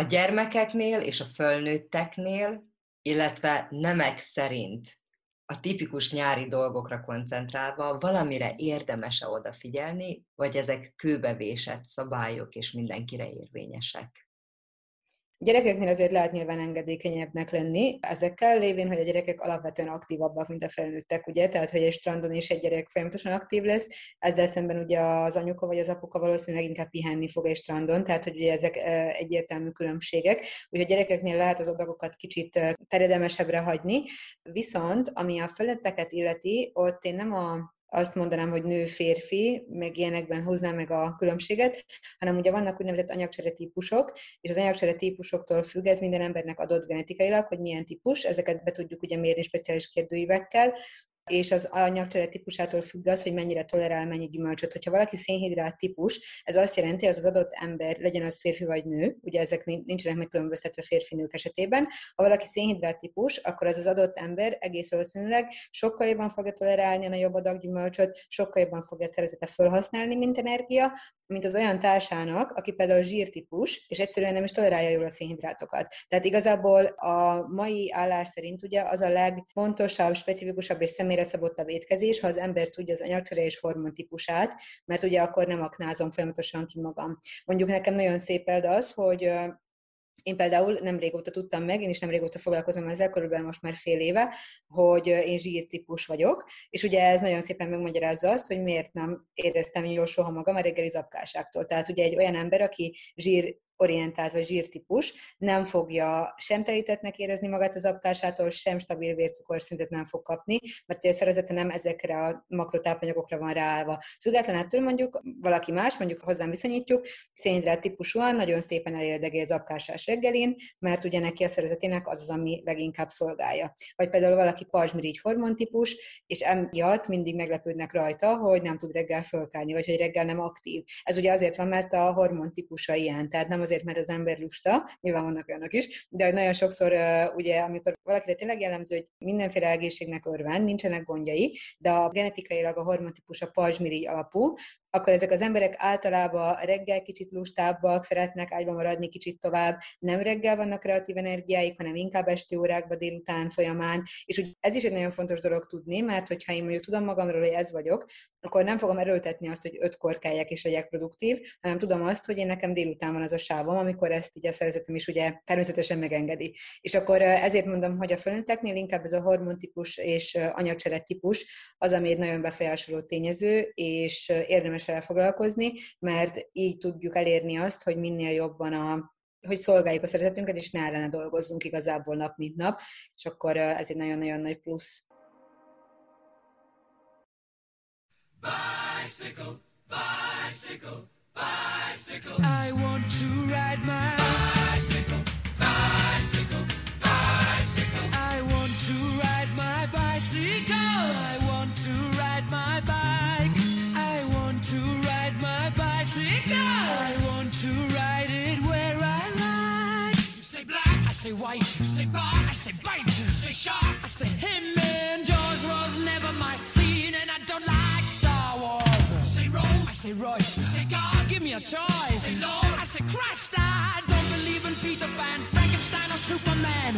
Gyermekeknél és a fölnőtteknél, illetve nemek szerint a tipikus nyári dolgokra koncentrálva valamire érdemes-e odafigyelni, vagy ezek kőbevésett szabályok és mindenkire érvényesek? Gyerekeknél azért lehet nyilván engedékenyebbnek lenni, ezekkel lévén, hogy a gyerekek alapvetően aktívabbak, mint a felnőttek, ugye, tehát hogy egy strandon is egy gyerek folyamatosan aktív lesz, ezzel szemben ugye az anyuka vagy az apuka valószínűleg inkább pihenni fog egy strandon, tehát hogy ugye ezek egyértelmű különbségek, úgyhogy a gyerekeknél lehet az adagokat kicsit terjedelmesebbre hagyni, viszont ami a felnőtteket illeti, ott én nem a azt mondanám, hogy nő-férfi, meg ilyenekben hoznám meg a különbséget, hanem ugye vannak úgynevezett anyagcsere típusok, és az anyagcsere típusoktól függ, ez minden embernek adott genetikailag, hogy milyen típus, ezeket be tudjuk ugye mérni speciális kérdőívekkel, és az anyagcsere típusától függ az, hogy mennyire tolerál mennyi gyümölcsöt. Hogyha valaki szénhidrát típus, ez azt jelenti, hogy az, adott ember, legyen az férfi vagy nő, ugye ezek nincsenek megkülönböztetve férfi-nők esetében, ha valaki szénhidrát típus, akkor az az adott ember egész valószínűleg sokkal jobban fogja tolerálni a nagyobb adag gyümölcsöt, sokkal jobban fogja a szervezete felhasználni, mint energia, mint az olyan társának, aki például zsírtípus, és egyszerűen nem is tolerálja jól a szénhidrátokat. Tehát igazából a mai állás szerint ugye az a legfontosabb, specifikusabb és személyre szabottabb étkezés, ha az ember tudja az anyagcsere és hormon típusát, mert ugye akkor nem aknázom folyamatosan ki magam. Mondjuk nekem nagyon szép példa az, hogy én például nem régóta tudtam meg, én is nem régóta foglalkozom ezzel, körülbelül most már fél éve, hogy én zsírtípus vagyok, és ugye ez nagyon szépen megmagyarázza azt, hogy miért nem éreztem jól soha magam a reggeli zapkáságtól. Tehát ugye egy olyan ember, aki zsír orientált vagy zsírtípus, nem fogja sem telítetnek érezni magát az apkásától, sem stabil vércukorszintet nem fog kapni, mert a szervezete nem ezekre a makrotápanyagokra van ráállva. Független ettől mondjuk valaki más, mondjuk hozzám viszonyítjuk, szénhidrát típusúan nagyon szépen elérdegé az apkásás reggelin, mert ugye neki a szervezetének az az, ami leginkább szolgálja. Vagy például valaki pajzsmirigy hormontípus, és emiatt mindig meglepődnek rajta, hogy nem tud reggel fölkálni, vagy hogy reggel nem aktív. Ez ugye azért van, mert a hormontípusa ilyen, tehát nem azért, mert az ember lusta, nyilván vannak olyanok is, de hogy nagyon sokszor ugye, amikor valakire tényleg jellemző, hogy mindenféle egészségnek örven, nincsenek gondjai, de a genetikailag a hormontípus a pajzsmirigy alapú, akkor ezek az emberek általában reggel kicsit lustábbak, szeretnek ágyban maradni kicsit tovább, nem reggel vannak kreatív energiáik, hanem inkább esti órákban, délután folyamán, és úgy ez is egy nagyon fontos dolog tudni, mert hogyha én mondjuk tudom magamról, hogy ez vagyok, akkor nem fogom erőltetni azt, hogy ötkor keljek és legyek produktív, hanem tudom azt, hogy én nekem délután van az a sávom, amikor ezt így a szervezetem is ugye természetesen megengedi. És akkor ezért mondom, hogy a fölnőtteknél inkább ez a hormontípus és anyagcsere típus az, ami egy nagyon befolyásoló tényező, és érdemes érdemes foglalkozni, mert így tudjuk elérni azt, hogy minél jobban a, hogy szolgáljuk a szeretetünket, és ne ellene dolgozzunk igazából nap, mint nap, és akkor ez egy nagyon-nagyon nagy plusz. Bicycle, bicycle, bicycle. I want to ride my say white. You say bar, I say bite. You say shark, I say him. And Jaws was never my scene, and I don't like Star Wars. You say Rose, I say Royce. You say God, give me a choice. You say Lord, I say Christ. I don't believe in Peter Pan, Frankenstein, or Superman.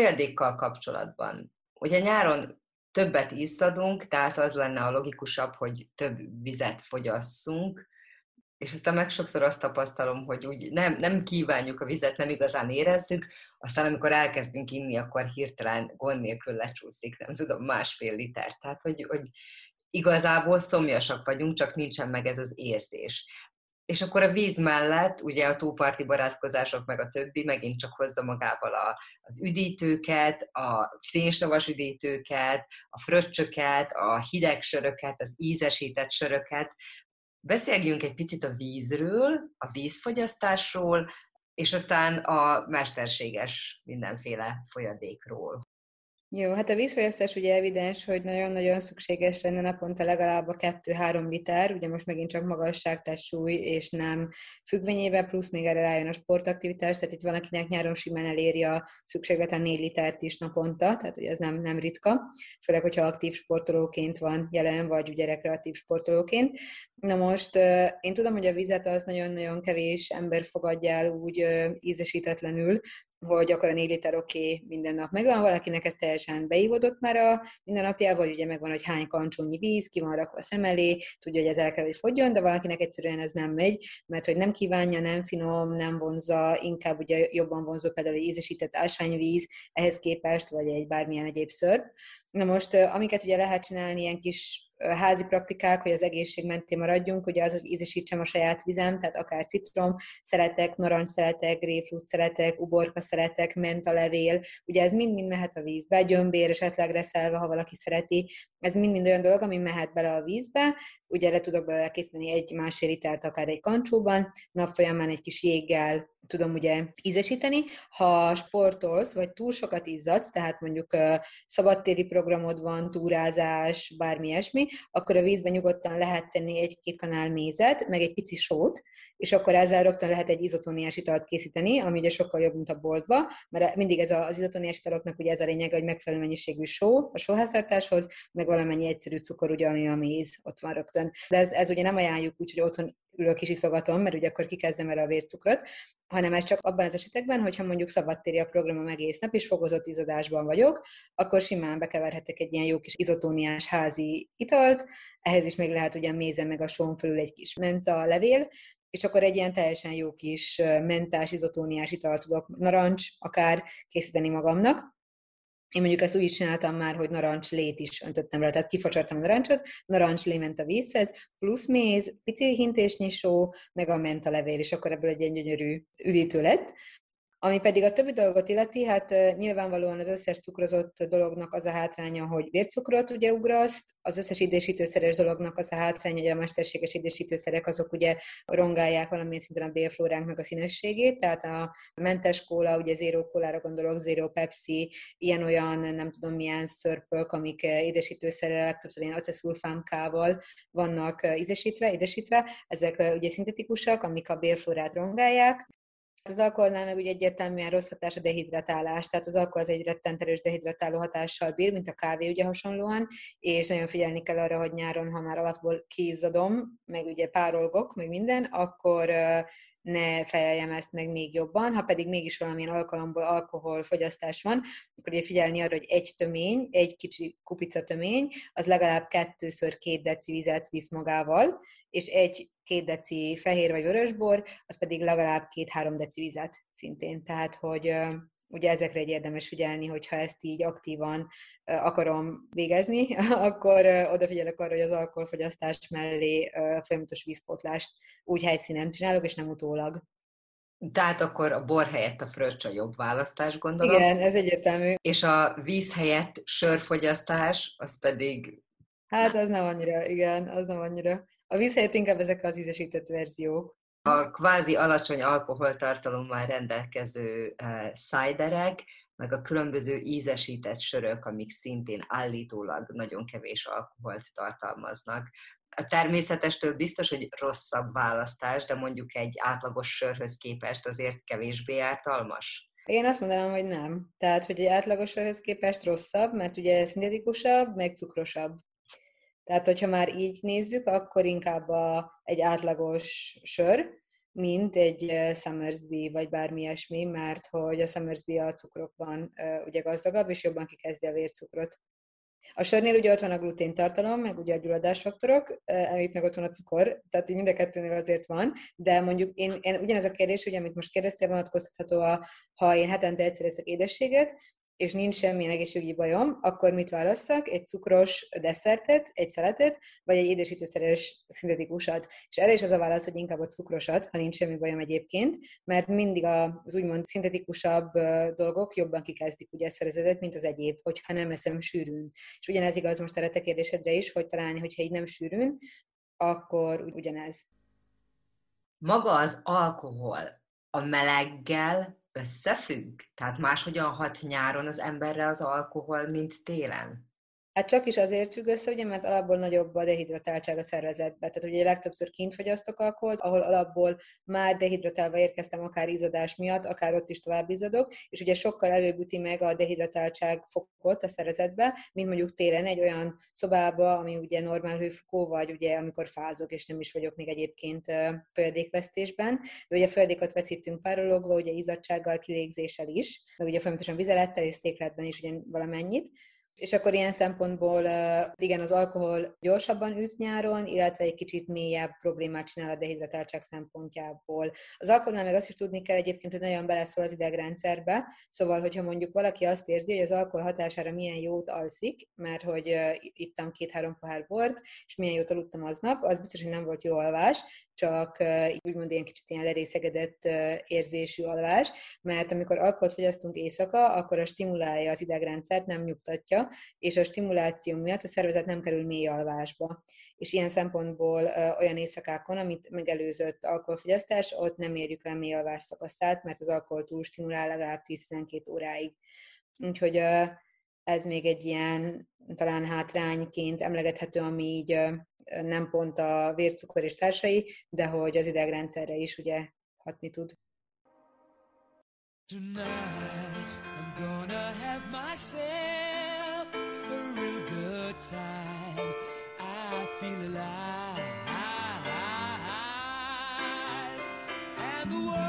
Folyadékkal kapcsolatban, ugye nyáron többet izzadunk, tehát az lenne a logikusabb, hogy több vizet fogyasszunk, és aztán meg sokszor azt tapasztalom, hogy úgy nem, nem kívánjuk a vizet, nem igazán érezzük, aztán amikor elkezdünk inni, akkor hirtelen gond nélkül lecsúszik, nem tudom, másfél liter. Tehát, hogy, hogy igazából szomjasak vagyunk, csak nincsen meg ez az érzés. És akkor a víz mellett, ugye a tóparti barátkozások, meg a többi megint csak hozza magával a, az üdítőket, a szénsavas üdítőket, a fröccsöket, a hideg söröket, az ízesített söröket. Beszéljünk egy picit a vízről, a vízfogyasztásról, és aztán a mesterséges mindenféle folyadékról. Jó, hát a vízfogyasztás ugye evidens, hogy nagyon-nagyon szükséges lenne naponta legalább a 2-3 liter, ugye most megint csak magasság, testsúly, és nem függvényével, plusz még erre rájön a sportaktivitás, tehát itt van, akinek nyáron simán eléri a szükségleten 4 litert is naponta, tehát ugye ez nem, nem ritka, főleg, hogyha aktív sportolóként van jelen, vagy ugye rekreatív sportolóként. Na most én tudom, hogy a vizet az nagyon-nagyon kevés ember fogadja el úgy ízesítetlenül, hogy akkor a 4 liter oké, okay, minden nap megvan, valakinek ez teljesen beívódott már a mindennapjában, hogy ugye megvan, hogy hány kancsónyi víz, ki van rakva a szem elé, tudja, hogy ez el kell, hogy fogjon, de valakinek egyszerűen ez nem megy, mert hogy nem kívánja, nem finom, nem vonza, inkább ugye jobban vonzó például egy ízesített ásványvíz ehhez képest, vagy egy bármilyen egyéb szörp. Na most, amiket ugye lehet csinálni, ilyen kis házi praktikák, hogy az egészség mentén maradjunk, ugye az, hogy ízesítsem a saját vizem, tehát akár citrom szeretek, narancs szeretek, grapefruit szeretek, uborka szeretek, mentalevél, ugye ez mind-mind mehet a vízbe, gyömbér esetleg reszelve, ha valaki szereti, ez mind-mind olyan dolog, ami mehet bele a vízbe, ugye le tudok belőle készíteni egy másfél litert akár egy kancsóban, nap folyamán egy kis jéggel tudom ugye ízesíteni. Ha sportolsz, vagy túl sokat izzadsz, tehát mondjuk uh, szabadtéri programod van, túrázás, bármi ilyesmi, akkor a vízben nyugodtan lehet tenni egy-két kanál mézet, meg egy pici sót, és akkor ezzel rögtön lehet egy izotóniás italt készíteni, ami ugye sokkal jobb, mint a boltba, mert mindig ez az izotóniás italoknak ugye ez a lényeg, hogy megfelelő mennyiségű só a sóháztartáshoz, meg valamennyi egyszerű cukor, ugye, ami a méz, ott van rögtön. De ez, ez ugye nem ajánljuk úgy, hogy otthon ülök és iszogatom, mert ugye akkor kikezdem el a vércukrot, hanem ez csak abban az esetekben, hogyha mondjuk szabadtéri a programom egész nap, és fokozott izadásban vagyok, akkor simán bekeverhetek egy ilyen jó kis izotóniás házi italt, ehhez is még lehet ugye méze meg a són fölül egy kis menta levél, és akkor egy ilyen teljesen jó kis mentás, izotóniás italt tudok, narancs akár készíteni magamnak. Én mondjuk ezt úgy is csináltam már, hogy narancslét is öntöttem rá, tehát kifacsartam a narancsot, narancslé ment a vízhez, plusz méz, pici hintésnyi só, meg a menta levél, és akkor ebből egy ilyen gyönyörű üdítő lett. Ami pedig a többi dolgot illeti, hát nyilvánvalóan az összes cukrozott dolognak az a hátránya, hogy vércukrot ugye ugraszt, az összes édesítőszeres dolognak az a hátránya, hogy a mesterséges édesítőszerek azok ugye rongálják valamilyen szinten a bélflóránknak a színességét, tehát a mentes kóla, ugye zero kólára gondolok, zero pepsi, ilyen-olyan nem tudom milyen szörpök, amik édesítőszerrel, legtöbbször ilyen aceszulfámkával vannak ízesítve, édesítve, ezek ugye szintetikusak, amik a bélflórát rongálják, az alkoholnál meg ugye egyértelműen rossz hatás a dehidratálás, tehát az alkohol az egy rettent erős dehidratáló hatással bír, mint a kávé ugye hasonlóan, és nagyon figyelni kell arra, hogy nyáron, ha már alapból kízadom, meg ugye párolgok, meg minden, akkor ne fejeljem ezt meg még jobban, ha pedig mégis valamilyen alkalomból alkoholfogyasztás van, akkor ugye figyelni arra, hogy egy tömény, egy kicsi kupica tömény, az legalább kettőször két deci vizet visz magával, és egy két deci fehér vagy vörösbor, az pedig legalább két-három deci vizet szintén. Tehát, hogy ugye ezekre egy érdemes figyelni, hogyha ezt így aktívan akarom végezni, akkor odafigyelek arra, hogy az alkoholfogyasztás mellé folyamatos vízpótlást úgy helyszínen csinálok, és nem utólag. Tehát akkor a bor helyett a fröccs a jobb választás, gondolom. Igen, ez egyértelmű. És a víz helyett sörfogyasztás, az pedig Hát az nem annyira, igen, az nem annyira. A víz helyett inkább ezek az ízesített verziók. A kvázi alacsony alkoholtartalommal rendelkező uh, szájderek, meg a különböző ízesített sörök, amik szintén állítólag nagyon kevés alkoholt tartalmaznak. A természetestől biztos, hogy rosszabb választás, de mondjuk egy átlagos sörhöz képest azért kevésbé ártalmas? Én azt mondanám, hogy nem. Tehát, hogy egy átlagos sörhöz képest rosszabb, mert ugye szintetikusabb, meg cukrosabb. Tehát, hogyha már így nézzük, akkor inkább a, egy átlagos sör, mint egy Summersby, vagy bármi ilyesmi, mert hogy a Summersby a cukrokban ugye gazdagabb, és jobban kikezdi a vércukrot. A sörnél ugye ott van a glutén tartalom, meg ugye a gyulladásfaktorok, itt meg ott van a cukor, tehát így mind a kettőnél azért van, de mondjuk én, én ugyanez a kérdés, ugye, amit most kérdeztél, vonatkoztatható, a, ha én hetente egyszer eszek édességet, és nincs semmilyen egészségügyi bajom, akkor mit válasszak? Egy cukros desszertet, egy szeletet, vagy egy édesítőszeres szintetikusat. És erre is az a válasz, hogy inkább a cukrosat, ha nincs semmi bajom egyébként, mert mindig az úgymond szintetikusabb dolgok jobban kikezdik ugye a szervezetet, mint az egyéb, hogyha nem eszem sűrűn. És ugyanez igaz most erre a kérdésedre is, hogy talán, hogyha így nem sűrűn, akkor ugyanez. Maga az alkohol a meleggel összefügg? Tehát máshogyan hat nyáron az emberre az alkohol, mint télen? Hát csak is azért függ össze, ugye, mert alapból nagyobb a dehidratáltság a szervezetbe. Tehát ugye legtöbbször kint fogyasztok alkoholt, ahol alapból már dehidratálva érkeztem, akár izadás miatt, akár ott is tovább izadok, és ugye sokkal előbb üti meg a dehidratáltság fokot a szervezetbe, mint mondjuk télen egy olyan szobába, ami ugye normál hőfokú, vagy ugye amikor fázok, és nem is vagyok még egyébként folyadékvesztésben. De ugye folyadékot veszítünk párologva, ugye izadsággal, kilégzéssel is, meg ugye folyamatosan vizelettel és székletben is ugye valamennyit és akkor ilyen szempontból igen, az alkohol gyorsabban üt nyáron, illetve egy kicsit mélyebb problémát csinál a dehidratáltság szempontjából. Az alkoholnál meg azt is tudni kell egyébként, hogy nagyon beleszól az idegrendszerbe, szóval, hogyha mondjuk valaki azt érzi, hogy az alkohol hatására milyen jót alszik, mert hogy ittam két-három pohár bort, és milyen jót aludtam aznap, az biztos, hogy nem volt jó alvás, csak úgymond ilyen kicsit ilyen lerészegedett érzésű alvás, mert amikor alkoholt fogyasztunk éjszaka, akkor a stimulálja az idegrendszert, nem nyugtatja, és a stimuláció miatt a szervezet nem kerül mély alvásba. És ilyen szempontból olyan éjszakákon, amit megelőzött alkoholfogyasztás, ott nem érjük el mély alvás szakaszát, mert az alkohol túl stimulál legalább 10-12 óráig. Úgyhogy ez még egy ilyen talán hátrányként emlegethető, ami így nem pont a vércukor és társai, de hogy az idegrendszerre is ugye hatni tud. Tonight I'm gonna have myself a time. I feel alive. And the world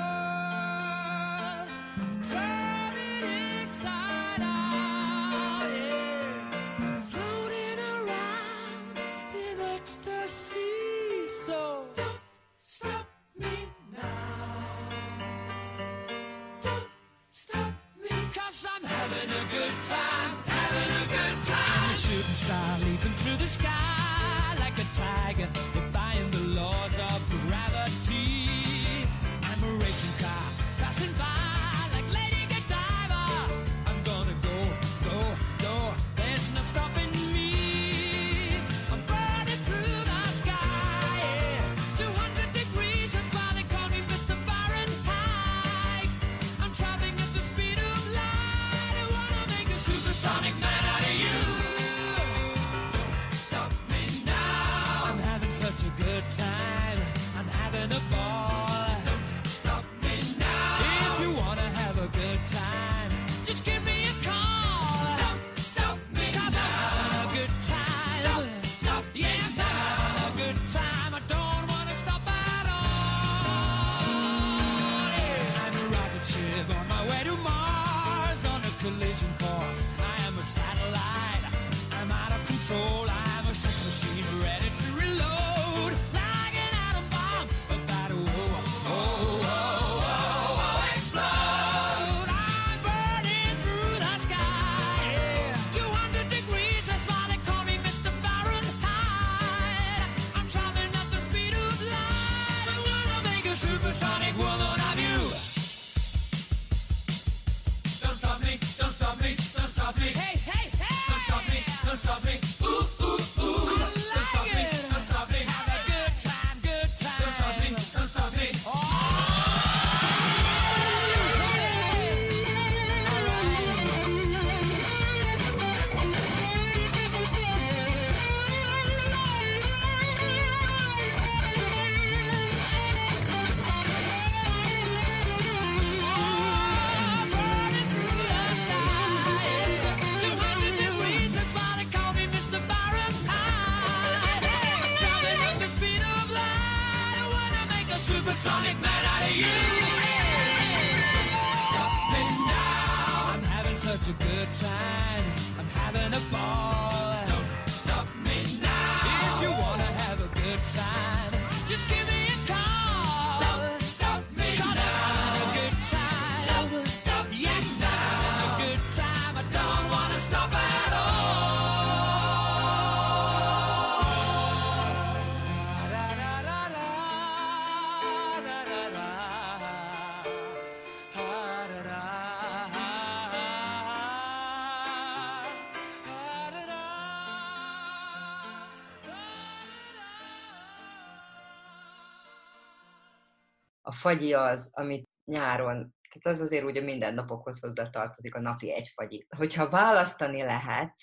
fagyi az, amit nyáron, tehát az azért ugye minden napokhoz hozzá tartozik a napi egy fagyi. Hogyha választani lehet,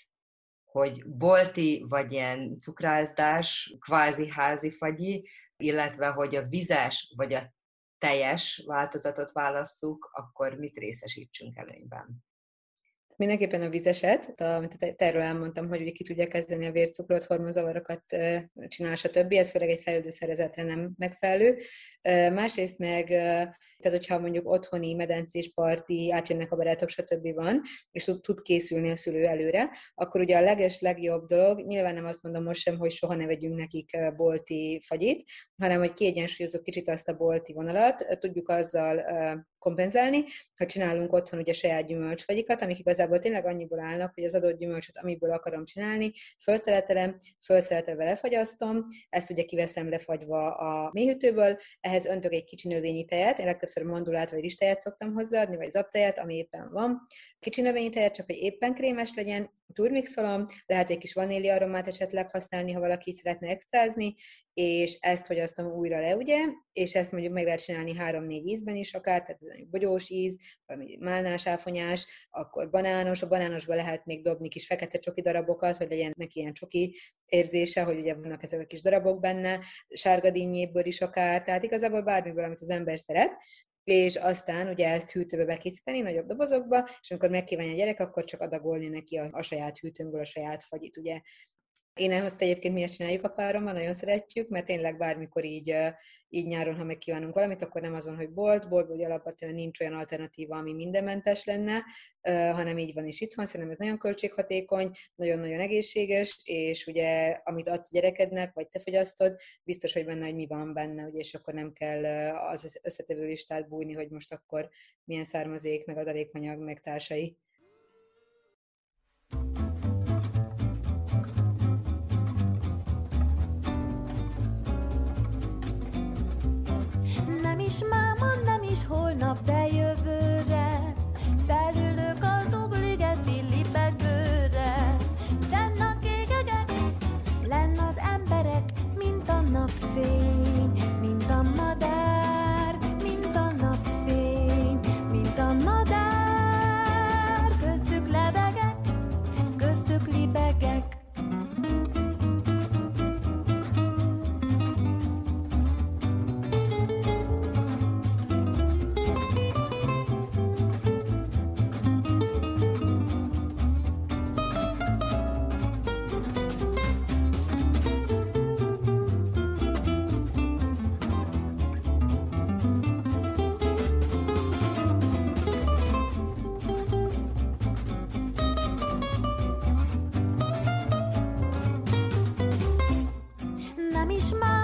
hogy bolti vagy ilyen cukrászdás, kvázi házi fagyi, illetve hogy a vizes vagy a teljes változatot válasszuk, akkor mit részesítsünk előnyben? Mindenképpen a vizeset, amit erről elmondtam, hogy ugye ki tudja kezdeni a vércukrot, hormonzavarokat csinál, stb. Ez főleg egy fejlődő szervezetre nem megfelelő. Másrészt meg, tehát hogyha mondjuk otthoni medencés parti, átjönnek a barátok, stb. van, és tud, készülni a szülő előre, akkor ugye a leges, legjobb dolog, nyilván nem azt mondom most sem, hogy soha ne vegyünk nekik bolti fagyit, hanem hogy kiegyensúlyozunk kicsit azt a bolti vonalat, tudjuk azzal kompenzálni, ha csinálunk otthon ugye saját gyümölcsfagyikat, amik igazából tényleg annyiból állnak, hogy az adott gyümölcsöt, amiből akarom csinálni, felszeretelem, felszeretelve lefagyasztom, ezt ugye kiveszem lefagyva a mélyhűtőből, ehhez öntök egy kicsi növényi tejet, én legtöbbször mandulát vagy rizstejet szoktam hozzáadni, vagy zaptejet, ami éppen van. Kicsi növényi tejet, csak hogy éppen krémes legyen, turmixolom, lehet egy kis vanília aromát esetleg használni, ha valaki szeretne extrázni, és ezt fogyasztom újra le, ugye, és ezt mondjuk meg lehet csinálni három-négy ízben is akár, tehát mondjuk bogyós íz, valami málnás, áfonyás, akkor banános, a banánosba lehet még dobni kis fekete csoki darabokat, hogy legyen neki ilyen csoki érzése, hogy ugye vannak ezek a kis darabok benne, sárga is akár, tehát igazából bármiből, amit az ember szeret, és aztán ugye ezt hűtőbe bekészíteni nagyobb dobozokba, és amikor megkívánja a gyerek, akkor csak adagolni neki a, a saját hűtőnkből a saját fagyit, ugye én ezt egyébként mi ezt csináljuk a párommal, nagyon szeretjük, mert tényleg bármikor így, így nyáron, ha megkívánunk valamit, akkor nem azon, hogy bolt, boltból ugye alapvetően nincs olyan alternatíva, ami mindenmentes lenne, hanem így van is itthon. Szerintem ez nagyon költséghatékony, nagyon-nagyon egészséges, és ugye amit adsz gyerekednek, vagy te fogyasztod, biztos, hogy benne, hogy mi van benne, ugye, és akkor nem kell az összetevő listát bújni, hogy most akkor milyen származék, meg adalékanyag, meg társai. Is máma, nem is holnap, de jövőre. Felülök az obligeti lipegőre. Fenn a kégegek, lenn az emberek, mint a napfény המשמר.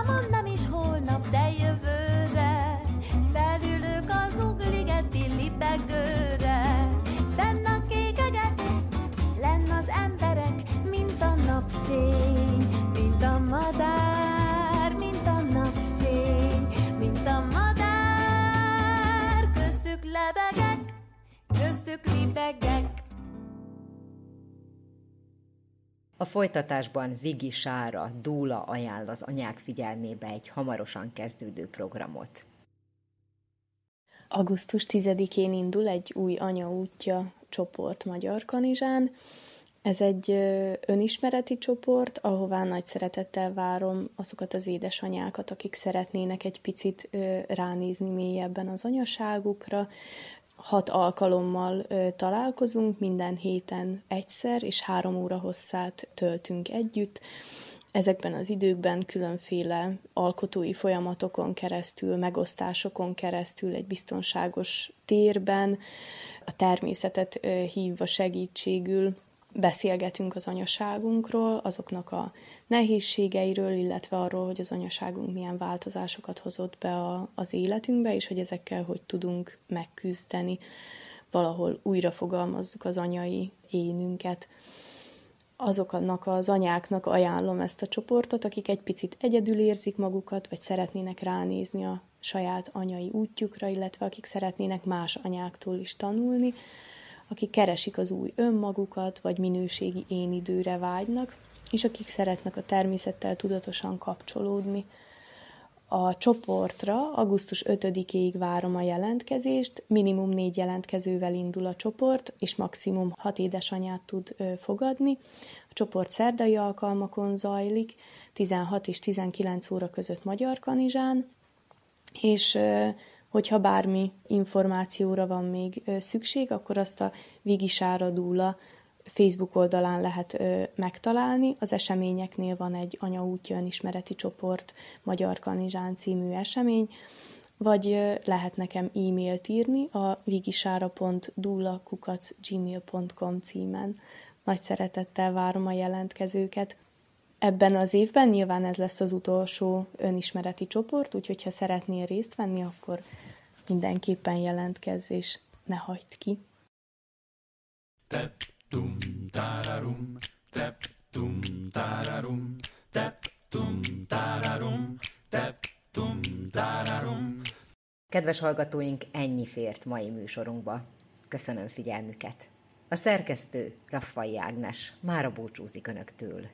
A folytatásban Vigi Sára Dúla ajánl az anyák figyelmébe egy hamarosan kezdődő programot. Augusztus 10-én indul egy új anya útja csoport Magyar Kanizsán. Ez egy önismereti csoport, ahová nagy szeretettel várom azokat az édesanyákat, akik szeretnének egy picit ránézni mélyebben az anyaságukra, hat alkalommal találkozunk, minden héten egyszer, és három óra hosszát töltünk együtt. ezekben az időkben különféle alkotói folyamatokon keresztül, megosztásokon keresztül, egy biztonságos térben, a természetet hívva segítségül beszélgetünk az anyaságunkról, azoknak a nehézségeiről, illetve arról, hogy az anyaságunk milyen változásokat hozott be a, az életünkbe, és hogy ezekkel hogy tudunk megküzdeni, valahol újra fogalmazzuk az anyai énünket. Azoknak az anyáknak ajánlom ezt a csoportot, akik egy picit egyedül érzik magukat, vagy szeretnének ránézni a saját anyai útjukra, illetve akik szeretnének más anyáktól is tanulni, akik keresik az új önmagukat, vagy minőségi én időre vágynak, és akik szeretnek a természettel tudatosan kapcsolódni. A csoportra augusztus 5-ig várom a jelentkezést, minimum négy jelentkezővel indul a csoport, és maximum hat édesanyát tud fogadni. A csoport szerdai alkalmakon zajlik, 16 és 19 óra között Magyar Kanizsán, és hogyha bármi információra van még szükség, akkor azt a Vigi Sára Dúla Facebook oldalán lehet megtalálni. Az eseményeknél van egy Anyaútja önismereti csoport, Magyar Kanizsán című esemény, vagy lehet nekem e-mailt írni a vigisára.dullakukacgmail.com címen. Nagy szeretettel várom a jelentkezőket. Ebben az évben nyilván ez lesz az utolsó önismereti csoport, úgyhogy ha szeretnél részt venni, akkor mindenképpen jelentkezz, és ne hagyd ki. Tep, tum, tararum, tep, tum, tararum, tep, tum, tararum, tep, tum, tararum. Kedves hallgatóink, ennyi fért mai műsorunkba. Köszönöm figyelmüket. A szerkesztő Raffai Ágnes mára búcsúzik Önöktől.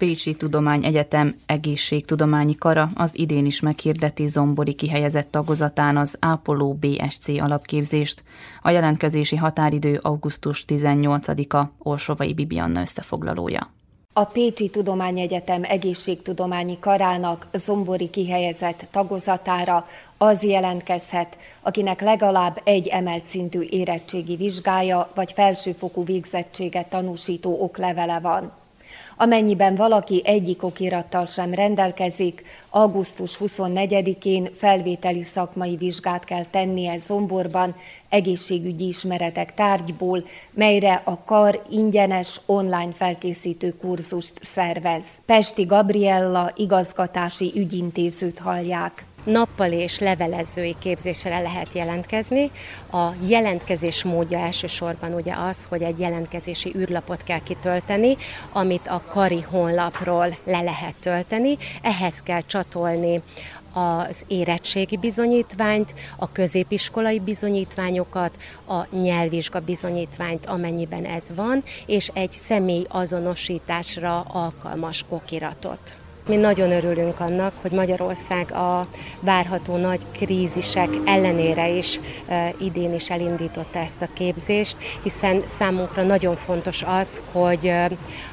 Pécsi Tudományegyetem egészségtudományi kara az idén is meghirdeti Zombori kihelyezett tagozatán az Ápoló BSC alapképzést. A jelentkezési határidő augusztus 18-a, Orsovai Bibianna összefoglalója. A Pécsi Tudományegyetem egészségtudományi karának zombori kihelyezett tagozatára az jelentkezhet, akinek legalább egy emelt szintű érettségi vizsgája vagy felsőfokú végzettséget tanúsító oklevele van. Amennyiben valaki egyik okirattal sem rendelkezik, augusztus 24-én felvételi szakmai vizsgát kell tennie Zomborban egészségügyi ismeretek tárgyból, melyre a kar ingyenes online felkészítő kurzust szervez. Pesti Gabriella igazgatási ügyintézőt hallják nappal és levelezői képzésre lehet jelentkezni. A jelentkezés módja elsősorban ugye az, hogy egy jelentkezési űrlapot kell kitölteni, amit a Kari honlapról le lehet tölteni. Ehhez kell csatolni az érettségi bizonyítványt, a középiskolai bizonyítványokat, a nyelvvizsga bizonyítványt, amennyiben ez van, és egy személy azonosításra alkalmas okiratot. Mi nagyon örülünk annak, hogy Magyarország a várható nagy krízisek ellenére is idén is elindította ezt a képzést, hiszen számunkra nagyon fontos az, hogy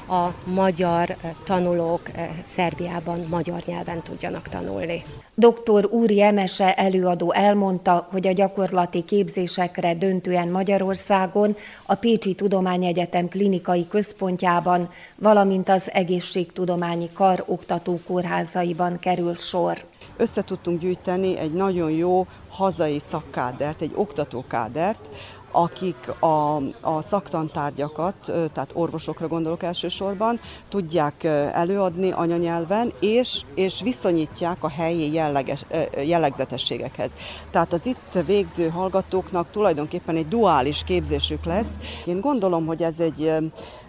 a magyar tanulók Szerbiában magyar nyelven tudjanak tanulni. Dr. Úri Emese előadó elmondta, hogy a gyakorlati képzésekre döntően Magyarországon a Pécsi Tudományegyetem klinikai központjában, valamint az egészségtudományi kar oktató kórházaiban kerül sor. Össze tudtunk gyűjteni egy nagyon jó hazai szakkádert, egy oktatókádert, akik a, a szaktantárgyakat, tehát orvosokra gondolok elsősorban, tudják előadni anyanyelven, és, és viszonyítják a helyi jelleges, jellegzetességekhez. Tehát az itt végző hallgatóknak tulajdonképpen egy duális képzésük lesz. Én gondolom, hogy ez egy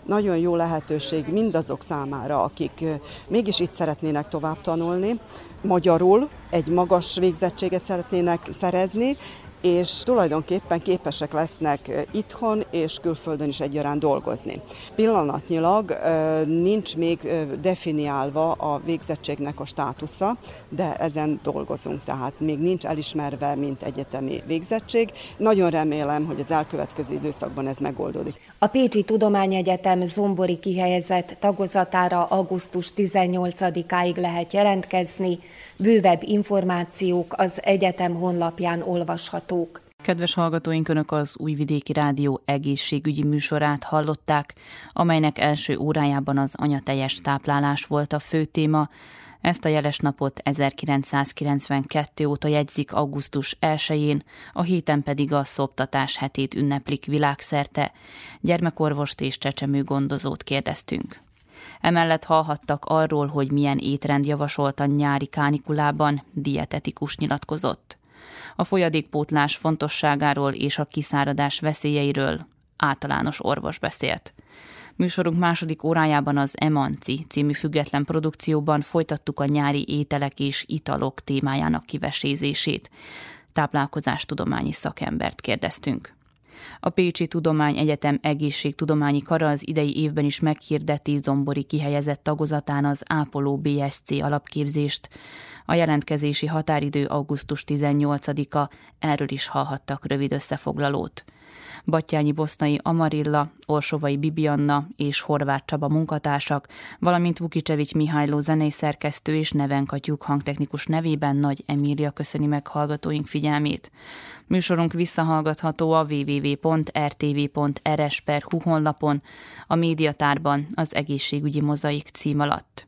nagyon jó lehetőség mindazok számára, akik mégis itt szeretnének tovább tanulni, magyarul egy magas végzettséget szeretnének szerezni, és tulajdonképpen képesek lesznek itthon és külföldön is egyaránt dolgozni. Pillanatnyilag nincs még definiálva a végzettségnek a státusza, de ezen dolgozunk, tehát még nincs elismerve, mint egyetemi végzettség. Nagyon remélem, hogy az elkövetkező időszakban ez megoldódik. A Pécsi Tudományegyetem Zombori kihelyezett tagozatára augusztus 18-áig lehet jelentkezni, bővebb információk az egyetem honlapján olvashatók. Kedves hallgatóink, Önök az Újvidéki Rádió egészségügyi műsorát hallották, amelynek első órájában az anyateljes táplálás volt a fő téma, ezt a jeles napot 1992 óta jegyzik augusztus 1-én, a héten pedig a szoptatás hetét ünneplik világszerte. Gyermekorvost és csecsemő gondozót kérdeztünk. Emellett hallhattak arról, hogy milyen étrend javasolt a nyári kánikulában, dietetikus nyilatkozott. A folyadékpótlás fontosságáról és a kiszáradás veszélyeiről általános orvos beszélt. Műsorunk második órájában az Emanci című független produkcióban folytattuk a nyári ételek és italok témájának kivesézését. Táplálkozástudományi szakembert kérdeztünk. A Pécsi Tudomány Egyetem egészségtudományi kara az idei évben is meghirdeti zombori kihelyezett tagozatán az Ápoló BSC alapképzést. A jelentkezési határidő augusztus 18-a, erről is hallhattak rövid összefoglalót. Battyányi Bosznai Amarilla, Orsovai Bibianna és Horváth Csaba munkatársak, valamint Vukicsevics Mihályló zenészerkesztő és Nevenkatyuk hangtechnikus nevében Nagy Emília köszöni meg hallgatóink figyelmét. Műsorunk visszahallgatható a www.rtv.rs.hu honlapon, a médiatárban az egészségügyi mozaik cím alatt.